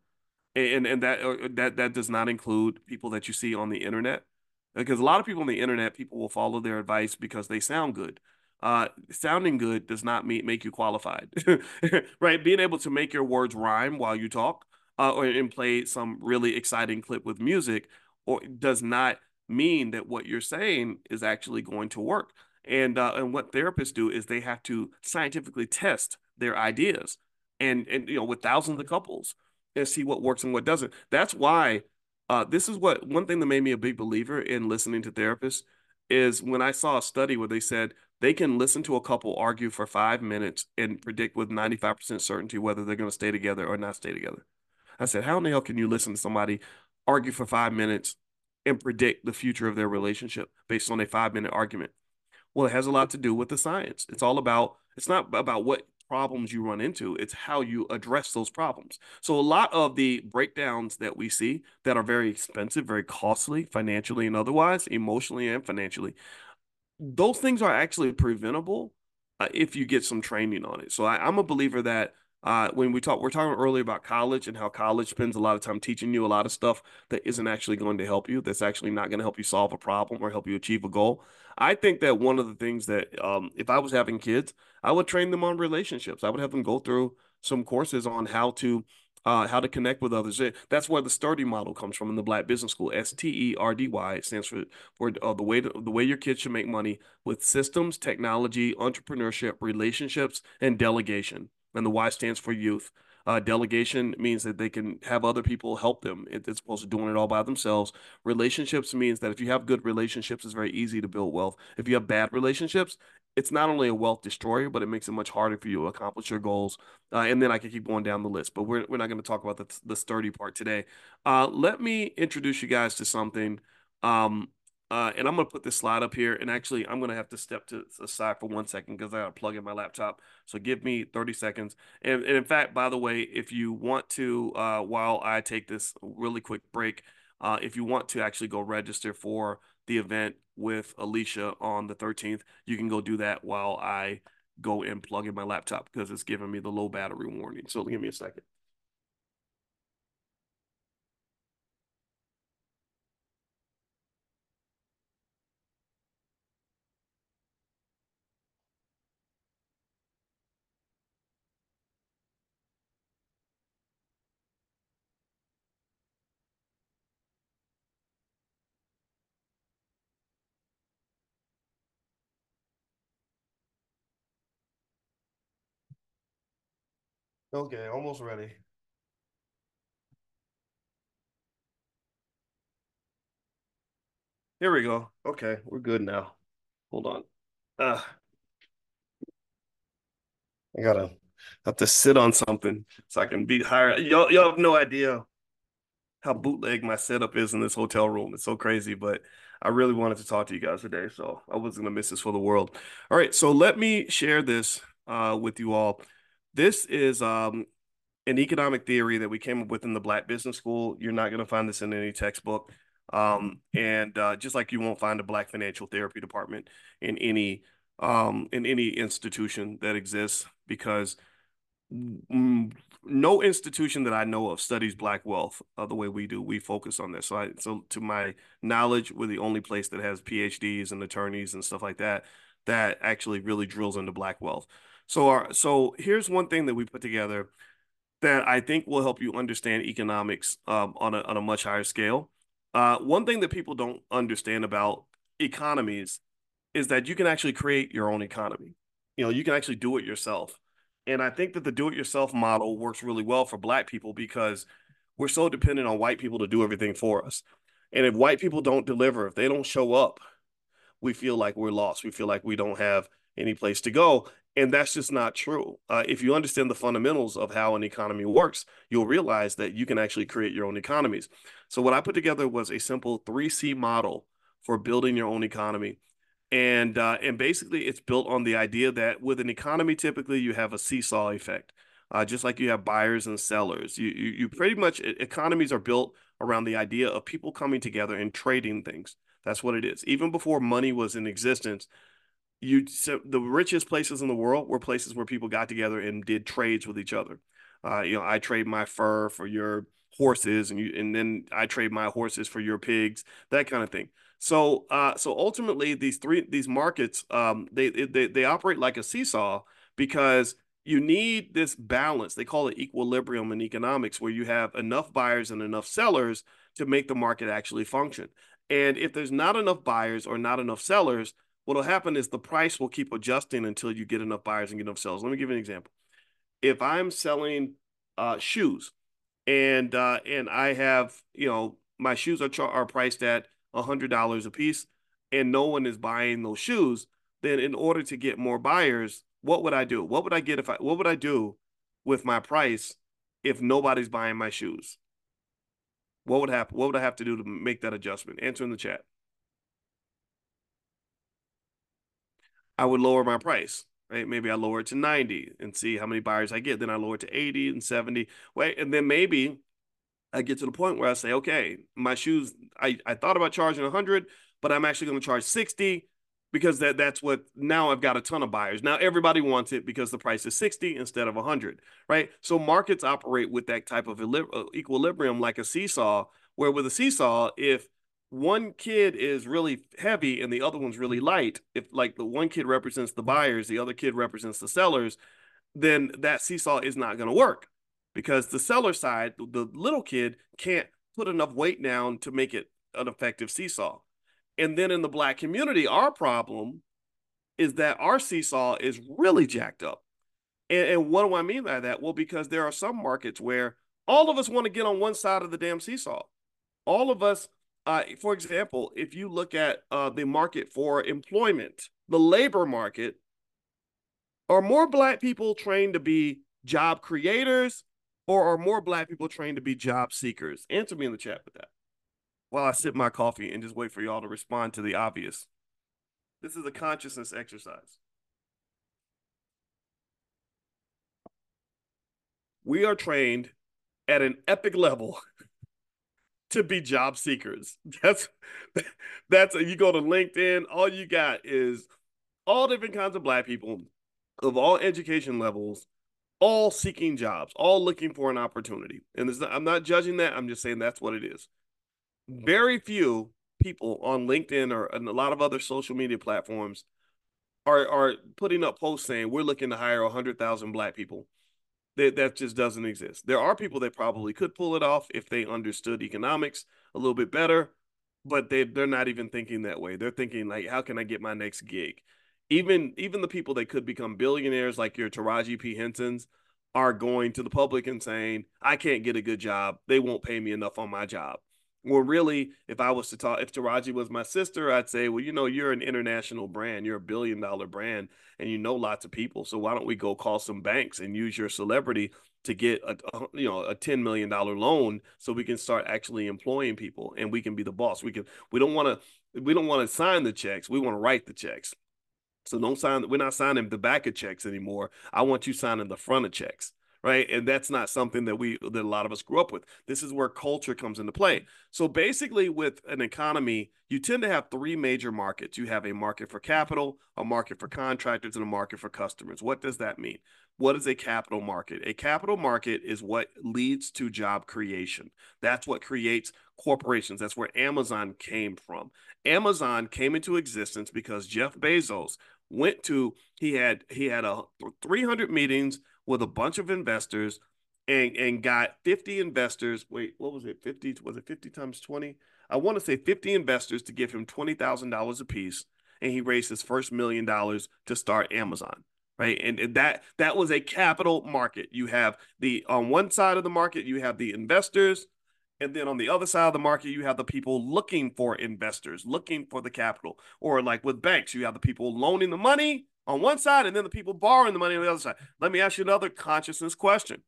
And and that uh, that that does not include people that you see on the internet. Because a lot of people on the internet, people will follow their advice because they sound good uh, sounding good does not mean, make you qualified, right? Being able to make your words rhyme while you talk uh, or and play some really exciting clip with music or does not mean that what you're saying is actually going to work. And uh, and what therapists do is they have to scientifically test their ideas and and you know with thousands of couples and see what works and what doesn't. That's why uh, this is what one thing that made me a big believer in listening to therapists is when I saw a study where they said they can listen to a couple argue for five minutes and predict with 95% certainty whether they're going to stay together or not stay together. I said, How in the hell can you listen to somebody argue for five minutes and predict the future of their relationship based on a five minute argument? Well, it has a lot to do with the science. It's all about, it's not about what problems you run into, it's how you address those problems. So, a lot of the breakdowns that we see that are very expensive, very costly financially and otherwise, emotionally and financially, those things are actually preventable uh, if you get some training on it. So I, am a believer that uh, when we talk, we're talking earlier about college and how college spends a lot of time teaching you a lot of stuff that isn't actually going to help you. That's actually not going to help you solve a problem or help you achieve a goal. I think that one of the things that, um, if I was having kids, I would train them on relationships. I would have them go through some courses on how to uh, how to connect with others. That's where the Sturdy model comes from in the Black Business School. S T E R D Y stands for for uh, the way to, the way your kids should make money with systems, technology, entrepreneurship, relationships, and delegation. And the Y stands for youth. Uh, delegation means that they can have other people help them as opposed to doing it all by themselves. Relationships means that if you have good relationships, it's very easy to build wealth. If you have bad relationships, it's not only a wealth destroyer, but it makes it much harder for you to accomplish your goals. Uh, and then I can keep going down the list, but we're, we're not going to talk about the, the sturdy part today. Uh, let me introduce you guys to something. Um, uh, and I'm going to put this slide up here. And actually, I'm going to have to step to the side for one second because I got to plug in my laptop. So give me 30 seconds. And, and in fact, by the way, if you want to, uh, while I take this really quick break, uh, if you want to actually go register for the event with Alicia on the 13th, you can go do that while I go and plug in my laptop because it's giving me the low battery warning. So give me a second. Okay, almost ready. Here we go. Okay, we're good now. Hold on. Uh, I gotta have to sit on something so I can be higher. Y'all, y'all have no idea how bootleg my setup is in this hotel room. It's so crazy, but I really wanted to talk to you guys today, so I wasn't gonna miss this for the world. All right, so let me share this uh, with you all. This is um, an economic theory that we came up with in the Black Business School. You're not gonna find this in any textbook. Um, and uh, just like you won't find a Black financial therapy department in any um, in any institution that exists because no institution that I know of studies black wealth uh, the way we do. We focus on this. So, I, so to my knowledge, we're the only place that has PhDs and attorneys and stuff like that that actually really drills into black wealth. So, our, so here's one thing that we put together that I think will help you understand economics um, on a on a much higher scale. Uh, one thing that people don't understand about economies is that you can actually create your own economy. You know, you can actually do it yourself. And I think that the do it yourself model works really well for black people because we're so dependent on white people to do everything for us. And if white people don't deliver, if they don't show up, we feel like we're lost. We feel like we don't have any place to go. And that's just not true. Uh, if you understand the fundamentals of how an economy works, you'll realize that you can actually create your own economies. So, what I put together was a simple 3C model for building your own economy and uh, and basically it's built on the idea that with an economy typically you have a seesaw effect uh, just like you have buyers and sellers you, you you pretty much economies are built around the idea of people coming together and trading things that's what it is even before money was in existence you so the richest places in the world were places where people got together and did trades with each other uh, you know i trade my fur for your horses and you and then i trade my horses for your pigs that kind of thing so, uh, so ultimately, these three these markets, um, they they they operate like a seesaw because you need this balance. They call it equilibrium in economics, where you have enough buyers and enough sellers to make the market actually function. And if there's not enough buyers or not enough sellers, what will happen is the price will keep adjusting until you get enough buyers and get enough sellers. Let me give you an example. If I'm selling uh, shoes, and uh, and I have you know my shoes are char- are priced at $100 a piece and no one is buying those shoes, then in order to get more buyers, what would I do? What would I get if I what would I do with my price if nobody's buying my shoes? What would happen? What would I have to do to make that adjustment? Answer in the chat. I would lower my price, right? Maybe I lower it to 90 and see how many buyers I get. Then I lower it to 80 and 70. Wait, and then maybe I get to the point where I say, okay, my shoes, I, I thought about charging 100, but I'm actually going to charge 60 because that that's what now I've got a ton of buyers. Now everybody wants it because the price is 60 instead of 100, right? So markets operate with that type of equilibrium like a seesaw, where with a seesaw, if one kid is really heavy and the other one's really mm-hmm. light, if like the one kid represents the buyers, the other kid represents the sellers, then that seesaw is not going to work because the seller side, the little kid, can't put enough weight down to make it an effective seesaw. And then in the black community, our problem is that our seesaw is really jacked up. And, and what do I mean by that? Well, because there are some markets where all of us want to get on one side of the damn seesaw. All of us, uh, for example, if you look at uh, the market for employment, the labor market, are more black people trained to be job creators or are more black people trained to be job seekers? Answer me in the chat with that while I sip my coffee and just wait for y'all to respond to the obvious. This is a consciousness exercise. We are trained at an epic level to be job seekers. That's that's you go to LinkedIn, all you got is all different kinds of black people of all education levels all seeking jobs, all looking for an opportunity. And not, I'm not judging that. I'm just saying that's what it is. Very few people on LinkedIn or a lot of other social media platforms are are putting up posts saying we're looking to hire 100,000 black people. That that just doesn't exist. There are people that probably could pull it off if they understood economics a little bit better, but they they're not even thinking that way. They're thinking like how can I get my next gig? even even the people that could become billionaires like your Taraji P Hensons are going to the public and saying, I can't get a good job. They won't pay me enough on my job. Well, really, if I was to talk, if Taraji was my sister, I'd say, well, you know, you're an international brand, you're a billion dollar brand, and you know lots of people. So why don't we go call some banks and use your celebrity to get a, a you know a ten million dollar loan so we can start actually employing people and we can be the boss. We can. We don't want to. We don't want to sign the checks. We want to write the checks. So don't sign. We're not signing the back of checks anymore. I want you signing the front of checks, right? And that's not something that we that a lot of us grew up with. This is where culture comes into play. Mm-hmm. So basically, with an economy, you tend to have three major markets. You have a market for capital, a market for contractors, and a market for customers. What does that mean? What is a capital market? A capital market is what leads to job creation. That's what creates corporations. That's where Amazon came from. Amazon came into existence because Jeff Bezos went to he had he had a 300 meetings with a bunch of investors and and got 50 investors wait what was it 50 was it 50 times 20 i want to say 50 investors to give him $20000 a piece and he raised his first million dollars to start amazon right? And, and that that was a capital market. You have the on one side of the market you have the investors and then on the other side of the market, you have the people looking for investors, looking for the capital. Or like with banks, you have the people loaning the money on one side and then the people borrowing the money on the other side. Let me ask you another consciousness question.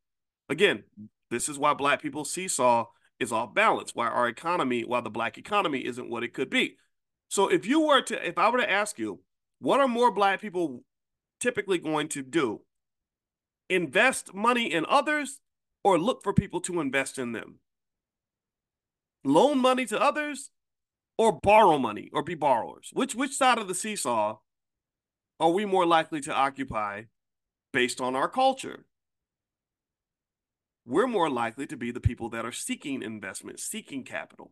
Again, this is why black people seesaw is off balance, why our economy, why the black economy isn't what it could be. So if you were to, if I were to ask you, what are more black people typically going to do? Invest money in others or look for people to invest in them? loan money to others or borrow money or be borrowers? Which which side of the seesaw are we more likely to occupy based on our culture? We're more likely to be the people that are seeking investment, seeking capital.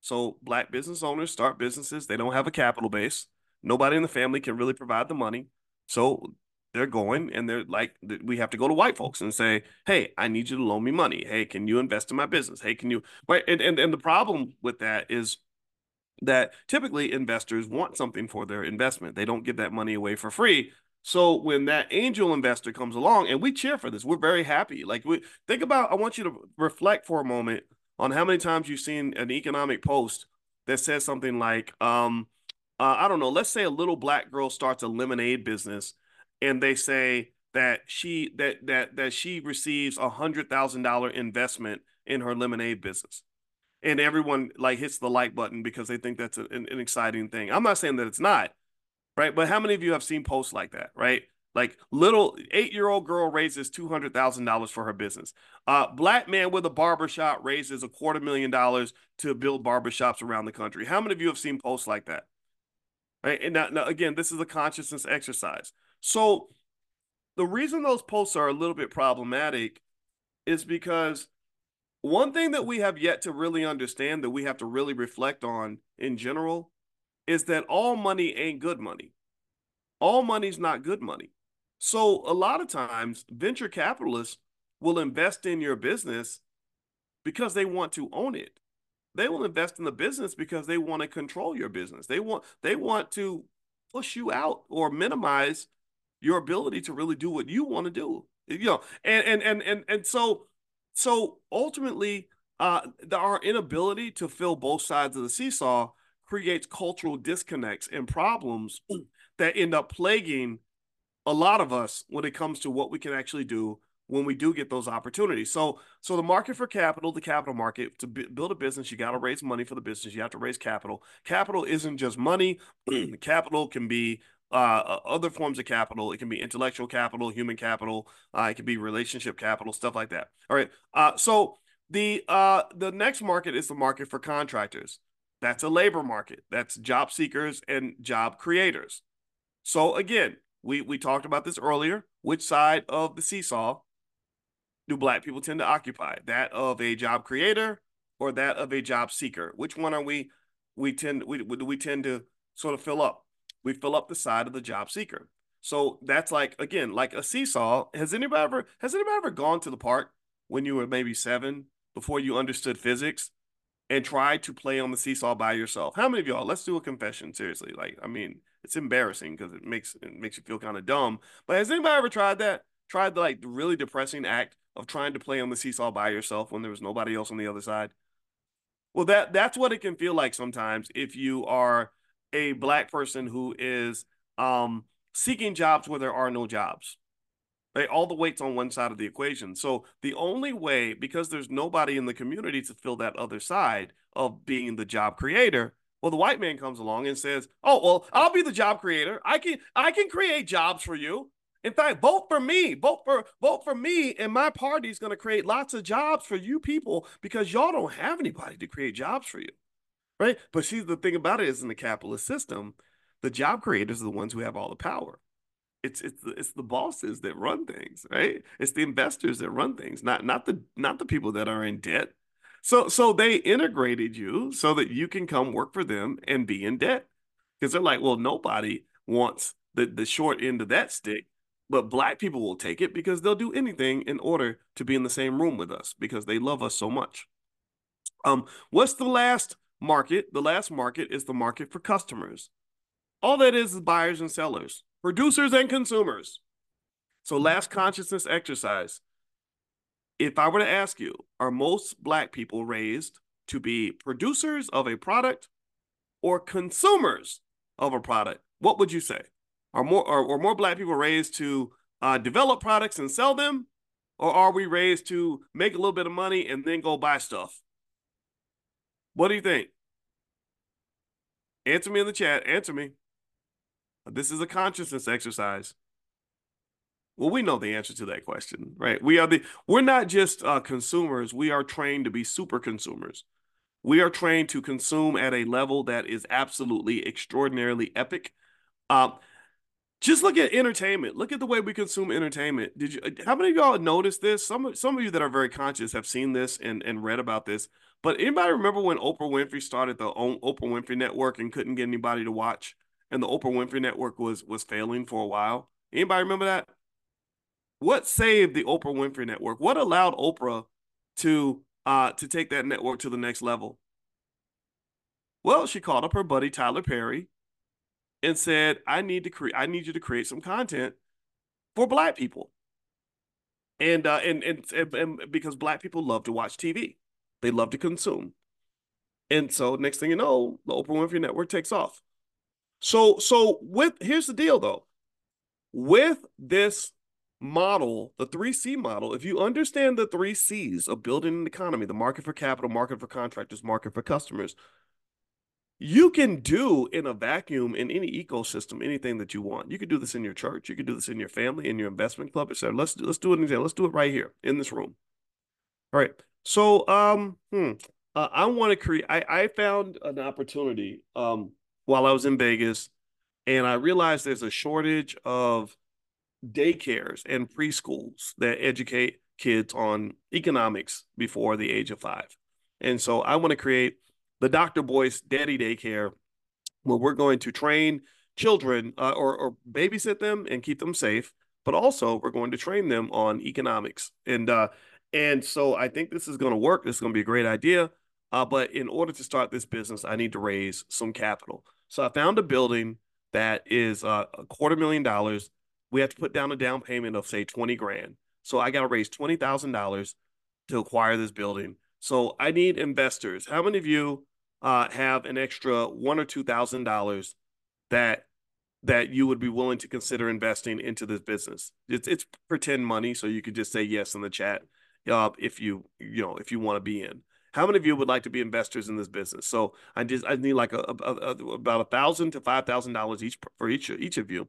So black business owners start businesses, they don't have a capital base. Nobody in the family can really provide the money. So they're going and they're like we have to go to white folks and say hey i need you to loan me money hey can you invest in my business hey can you right and and, and the problem with that is that typically investors want something for their investment. They don't give that money away for free. So when that angel investor comes along and we cheer for this we're very happy. Like we think about i want you to reflect for a moment on how many times you've seen an economic post that says something like um uh, i don't know let's say a little black girl starts a lemonade business and they say that she that that that she receives a hundred thousand dollar investment in her lemonade business and everyone like hits the like button because they think that's a, an, an, exciting thing. I'm not saying that it's not right? But how many of you have seen posts like that right? Like little eight year old girl raises $200000 for her business. Uh black man with a barbershop raises a quarter million dollars to build barbershops around the country. How many of you have seen posts like that? Right? And now, now again this is a consciousness exercise. So the reason those posts are a little bit problematic is because one thing that we have yet to really understand that we have to really reflect on in general is that all money ain't good money. All money's not good money. So a lot of times venture capitalists will invest in your business because they want to own it. They will invest in the business because they want to control your business. They want they want to push you out or minimize your ability to really do what you want to do. You know, and and and and and so so ultimately, uh, the, our inability to fill both sides of the seesaw creates cultural disconnects and problems that end up plaguing a lot of us when it comes to what we can actually do when we do get those opportunities. So, so the market for capital, the capital market, to b- build a business, you got to raise money for the business. You have to raise capital. Capital isn't just money. capital can be uh, other forms of capital. It can be intellectual capital, human capital. Uh, it can be relationship capital, stuff like that. All right. Uh, so the uh, the next market is the market for contractors. That's a labor market. That's job seekers and job creators. So again, we we talked about this earlier. Which side of the seesaw do black people tend to occupy? That of a job creator or that of a job seeker? Which one are we we tend we do we tend to sort of fill up? We fill up the side of the job seeker. So that's like again, like a seesaw. Has anybody ever has anybody ever gone to the park when you were maybe seven before you understood physics and tried to play on the seesaw by yourself? How many of y'all? Let's do a confession. Seriously, like I mean, it's embarrassing because it makes it makes you feel kind of dumb. But has anybody ever tried that? Tried the like the really depressing act of trying to play on the seesaw by yourself when there was nobody else on the other side? Well, that that's what it can feel like sometimes if you are a black person who is um, seeking jobs where there are no jobs. Right? All the weight's on one side of the equation. So the only way, because there's nobody in the community to fill that other side of being the job creator, well, the white man comes along and says, "Oh, well, I'll be the job creator. I can I can create jobs for you. In fact, vote for me. Vote for vote for me, and my party is going to create lots of jobs for you people because y'all don't have anybody to create jobs for you." Right? But see, the thing about it is in the capitalist system, the job creators are the ones who have all the power. It's it's it's the bosses that run things, right? It's the investors that run things, not not the not the people that are in debt so so they integrated you so that you can come work for them and be in debt. Because they're like, well, nobody wants the, the short end of that stick, but black people will take it because they'll do anything in order to be in the same room with us because they love us so much. Um, what's the last market? The last market is the market for customers. All that is is buyers and sellers, producers and consumers. So last consciousness exercise if I were to ask you, are most black people raised to be producers of a product or consumers of a product? What would you say? Are more are, are more black people raised to uh, develop products and sell them, or are we raised to make a little bit of money and then go buy stuff? What do you think? Answer me in the chat. Answer me. This is a consciousness exercise. Well, we know the answer to that question, right? We are the we're not just uh, consumers. We are trained to be super consumers. We are trained to consume at a level that is absolutely extraordinarily epic. Um, just look at entertainment. Look at the way we consume entertainment. Did you? How many of y'all noticed this? Some some of you that are very conscious have seen this and and read about this. But anybody remember when Oprah Winfrey started the Oprah Winfrey Network and couldn't get anybody to watch, and the Oprah Winfrey Network was was failing for a while? Anybody remember that? what saved the Oprah Winfrey Network? What allowed Oprah to uh to take that network to the next level? Well, she called up her buddy Tyler Perry and said, "I need to create. I need you to create some content for Black people." And uh, and, and and and because Black people love to watch TV, they love to consume. And so next thing you know, the Oprah Winfrey Network takes off. So so with here's the deal though. With this model, the 3C model, if you understand the three C's of building an economy, the market for capital, market for contractors, market for customers, you can do in a vacuum in any ecosystem anything that you want. You could do this in your church, you could do this in your family, in your investment club, etc. Let's let's do it. Let's do it right here in this room. All right. So, um, hmm, uh, I want to create. I I found an opportunity um while I was in Vegas, and I realized there's a shortage of daycares and preschools that educate kids on economics before the age of five. And so I want to create the Dr. Boyce Daddy Daycare where we're going to train children uh, or, or babysit them and keep them safe but also we're going to train them on economics. And uh, and so I think this is going to work. This is going to be a great idea. Uh, but in order to start this business, I need to raise some capital. So I found a building that is uh, a quarter million dollars. We have to put down a down payment of say 20 grand. So I got to raise $20,000 to acquire this building. So I need investors. How many of you uh, have an extra one or two thousand dollars that that you would be willing to consider investing into this business? It's it's pretend money, so you could just say yes in the chat uh, if you you know if you want to be in. How many of you would like to be investors in this business? So I just I need like a, a, a about a thousand to five thousand dollars each for each each of you,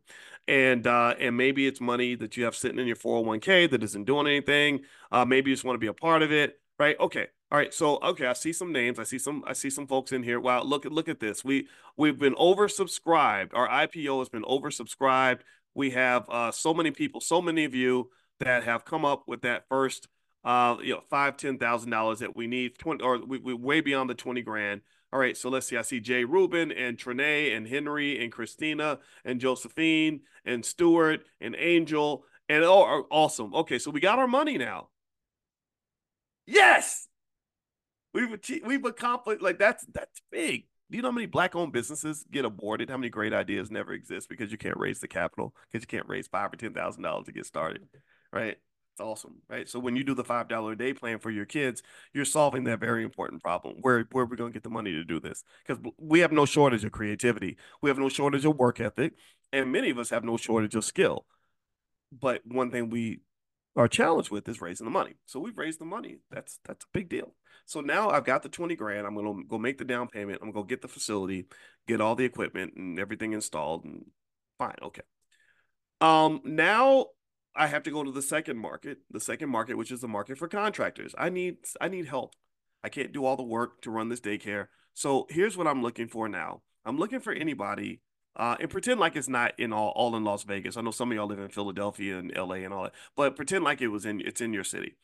and uh, and maybe it's money that you have sitting in your four hundred one k that isn't doing anything. Uh, maybe you just want to be a part of it, right? Okay, all right, so okay, I see some names. I see some. I see some folks in here. Wow, look at look at this. We we've been oversubscribed. Our IPO has been oversubscribed. We have uh, so many people, so many of you that have come up with that first, uh, you know, five ten thousand dollars that we need twenty or we we way beyond the twenty grand. All right, so let's see. I see Jay Rubin and Trinae and Henry and Christina and Josephine and Stuart and Angel and oh, awesome. Okay, so we got our money now. Yes, We've achieved, we've accomplished like that's that's big. Do you know how many black owned businesses get aborted? How many great ideas never exist because you can't raise the capital because you can't raise five or ten thousand dollars to get started, right? It's awesome, right? So when you do the five dollar a day plan for your kids, you're solving that very important problem. Where where are we going to get the money to do this? Because we have no shortage of creativity, we have no shortage of work ethic, and many of us have no shortage of skill. But one thing we are challenged with is raising the money. So we've raised the money. That's that's a big deal. So now I've got the 20 grand. I'm to go make the down payment. I'm to go get the facility, get all the equipment and everything installed and fine. Okay. Um now I have to go to the second market, the second market which is the market for contractors. I need I need help. I can't do all the work to run this daycare. So here's what I'm looking for now. I'm looking for anybody uh, and pretend like it's not in all all in Las Vegas. I know some of y'all live in Philadelphia and LA and all that, but pretend like it was in it's in your city.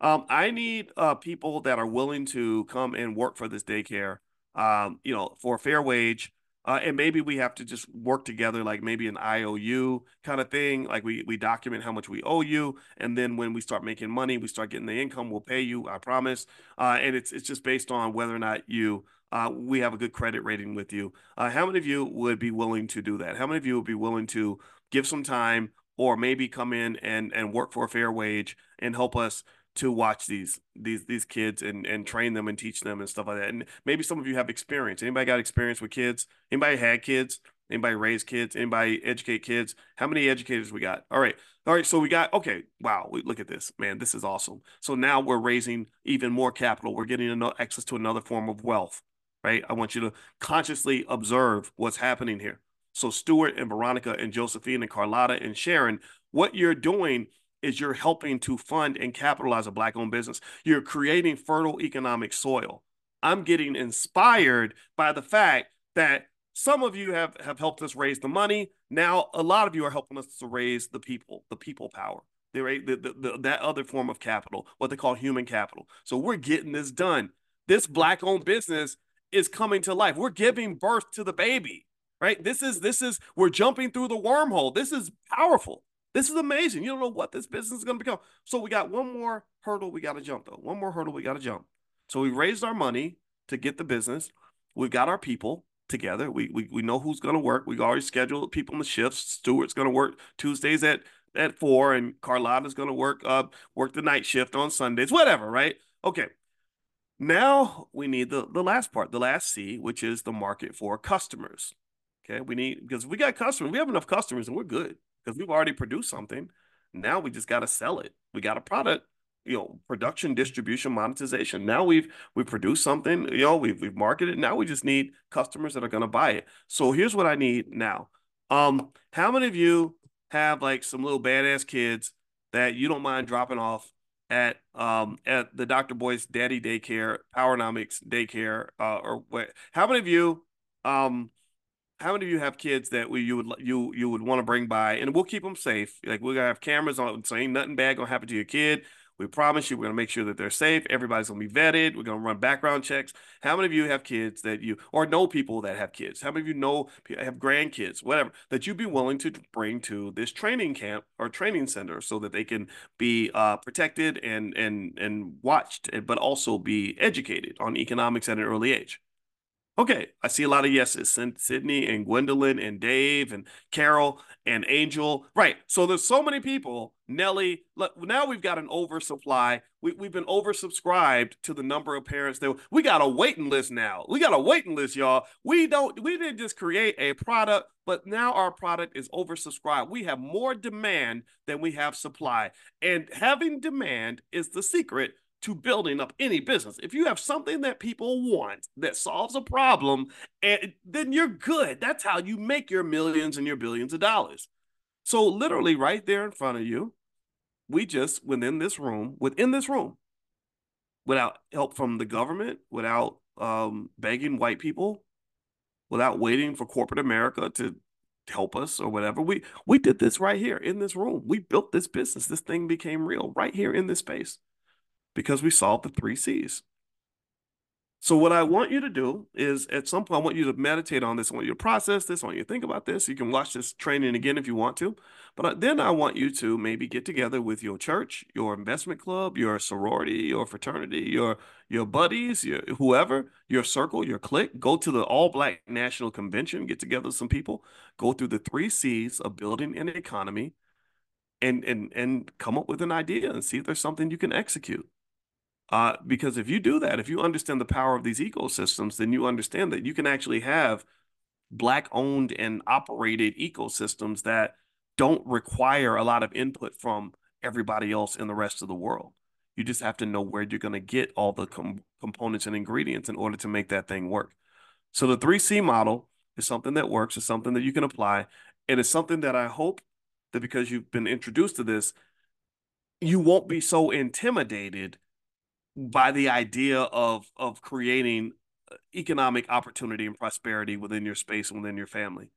Um, I need uh, people that are willing to come and work for this daycare. Um, you know, for a fair wage. Uh, and maybe we have to just work together, like maybe an IOU kind of thing. Like we we document how much we owe you, and then when we start making money, we start getting the income. We'll pay you, I promise. Uh, and it's it's just based on whether or not you uh, we have a good credit rating with you. Uh, how many of you would be willing to do that? How many of you would be willing to give some time or maybe come in and and work for a fair wage and help us to watch these these these kids and and train them and teach them and stuff like that. And maybe some of you have experience. Anybody got experience with kids? Anybody had kids? Anybody raise kids? Anybody educate kids? How many educators we got? All right. All right. So we got, okay. Wow. We, look at this, man. This is awesome. So now we're raising even more capital. We're getting access to another form of wealth right? I want you to consciously observe what's happening here. So, Stuart and Veronica and Josephine and Carlotta and Sharon, what you're doing is you're helping to fund and capitalize a Black owned business. You're creating fertile economic soil. I'm getting inspired by the fact that some of you have, have helped us raise the money. Now, a lot of you are helping us to raise the people, the people power. The, the, the, that other form of capital, what they call human capital. So we're getting this done. This black owned business is coming to life. We're giving birth to the baby, right? This is this is we're jumping through the wormhole. This is powerful. This is amazing. You don't know what this business is going to become. So we got one more hurdle we got to jump though. One more hurdle we got to jump. So we raised our money to get the business. We've got our people together. We we, we know who's going to work. We already scheduled people in the shifts. Stuart's going to work Tuesdays at at four, and Carlotta's going to work uh work the night shift on Sundays. Whatever, right? Okay. Now we need the, the last part, the last C, which is the market for customers. Okay, we need because we got customers, we have enough customers and we're good because we've already produced something. Now we just got to sell it. We got a product, you know, production, distribution, monetization. Now we've we produced something, you know, we've we've marketed. Now we just need customers that are going to buy it. So here's what I need now. Um, how many of you have like some little badass kids that you don't mind dropping off at um at the Dr. Boyce Daddy Daycare, Powernomics Daycare, uh, or what? How many of you um how many of you have kids that we you would you you would want to bring by and we'll keep them safe like we're gonna have cameras on so ain't nothing bad gonna happen to your kid We promise you we're going to make sure that they're safe. Everybody's going to be vetted. We're going to run background checks. How many of you have kids that you or know people that have kids? How many of you know have grandkids, whatever, that you'd be willing to bring to this training camp or training center so that they can be uh, protected and and and watched, but also be educated on economics at an early age? Okay, I see a lot of yeses. Sydney and Gwendolyn and Dave and Carol and Angel. Right. So there's so many people. Nelly. Now we've got an oversupply. We, we've been oversubscribed to the number of parents that we got a waiting list now. We got a waiting list, y'all. We don't. We didn't just create a product, but now our product is oversubscribed. We have more demand than we have supply, and having demand is the secret to building up any business. If you have something that people want that solves a problem, and then you're good. That's how you make your millions and your billions of dollars. So literally right there in front of you, we just within this room, within this room, without help from the government, without um, begging white people, without waiting for corporate America to help us or whatever. We we did this right here in this room. We built this business. This thing became real right here in this space because we solved the three C's. So what I want you to do is at some point, I want you to meditate on this. I want you to process this. I want you to think about this. You can watch this training again if you want to. But uh, then I want you to maybe get together with your church, your investment club, your sorority, your fraternity, your your buddies, your whoever, your circle, your clique. Go to the All Black National Convention, get together with some people, go through the three C's of building an economy, and and and come up with an idea and see if there's something you can execute. Uh, because if you do that, if you understand the power of these ecosystems, then you understand that you can actually have black owned and operated ecosystems that don't require a lot of input from everybody else in the rest of the world. You just have to know where you're going to get all the com- components and ingredients in order to make that thing work. So the 3C model is something that works, it's something that you can apply. And It is something that I hope that because you've been introduced to this, you won't be so intimidated by the idea of of creating uh, economic opportunity and prosperity within your space and within your family.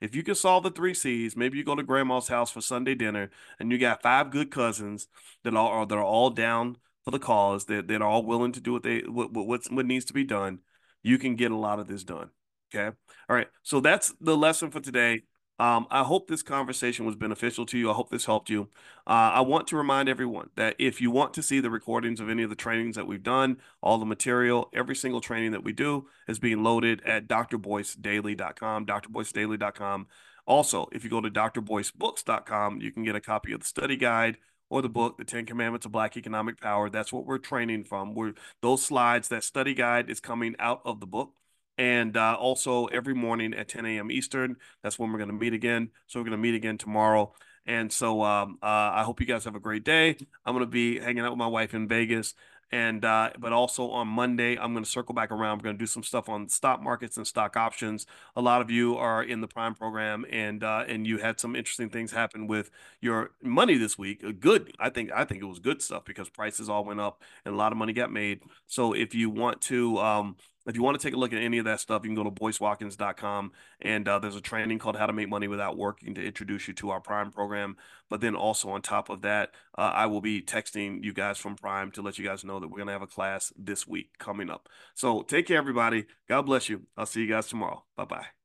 If you can solve the three C's, maybe you go to grandma's house for Sunday dinner and you got five good cousins that are that are all down for the cause, that, that are all willing to do what they what, what what needs to be done, you can get a lot of this done. Okay. All right. So that's the lesson for today. Um, I hope this conversation was beneficial to you. I hope this helped you. Uh, I want to remind everyone that if you want to see the recordings of any of the trainings that we've done, all the material, every single training that we do is being loaded at drboycedaily.com, drboycedaily.com. Also, if you go to drboycebooks.com, you can get a copy of the study guide or the book, The Ten Commandments of Black Economic Power. That's what we're training from. We're those slides, that study guide is coming out of the book. And uh, also every morning at 10 a.m. Eastern, that's when we're going to meet again. So we're going to meet again tomorrow. And so um, uh, I hope you guys have a great day. I'm going to be hanging out with my wife in Vegas. And uh, but also on Monday, I'm going to circle back around. We're going to do some stuff on stock markets and stock options. A lot of you are in the Prime program, and uh, and you had some interesting things happen with your money this week. Good, I think I think it was good stuff because prices all went up and a lot of money got made. So if you want to um, if you want to take a look at any of that stuff, you can go to boycewatkins.com and uh, there's a training called How to Make Money Without Working to introduce you to our Prime program. But then also on top of that, uh, I will be texting you guys from Prime to let you guys know that we're going to have a class this week coming up. So take care, everybody. God bless you. I'll see you guys tomorrow. Bye bye.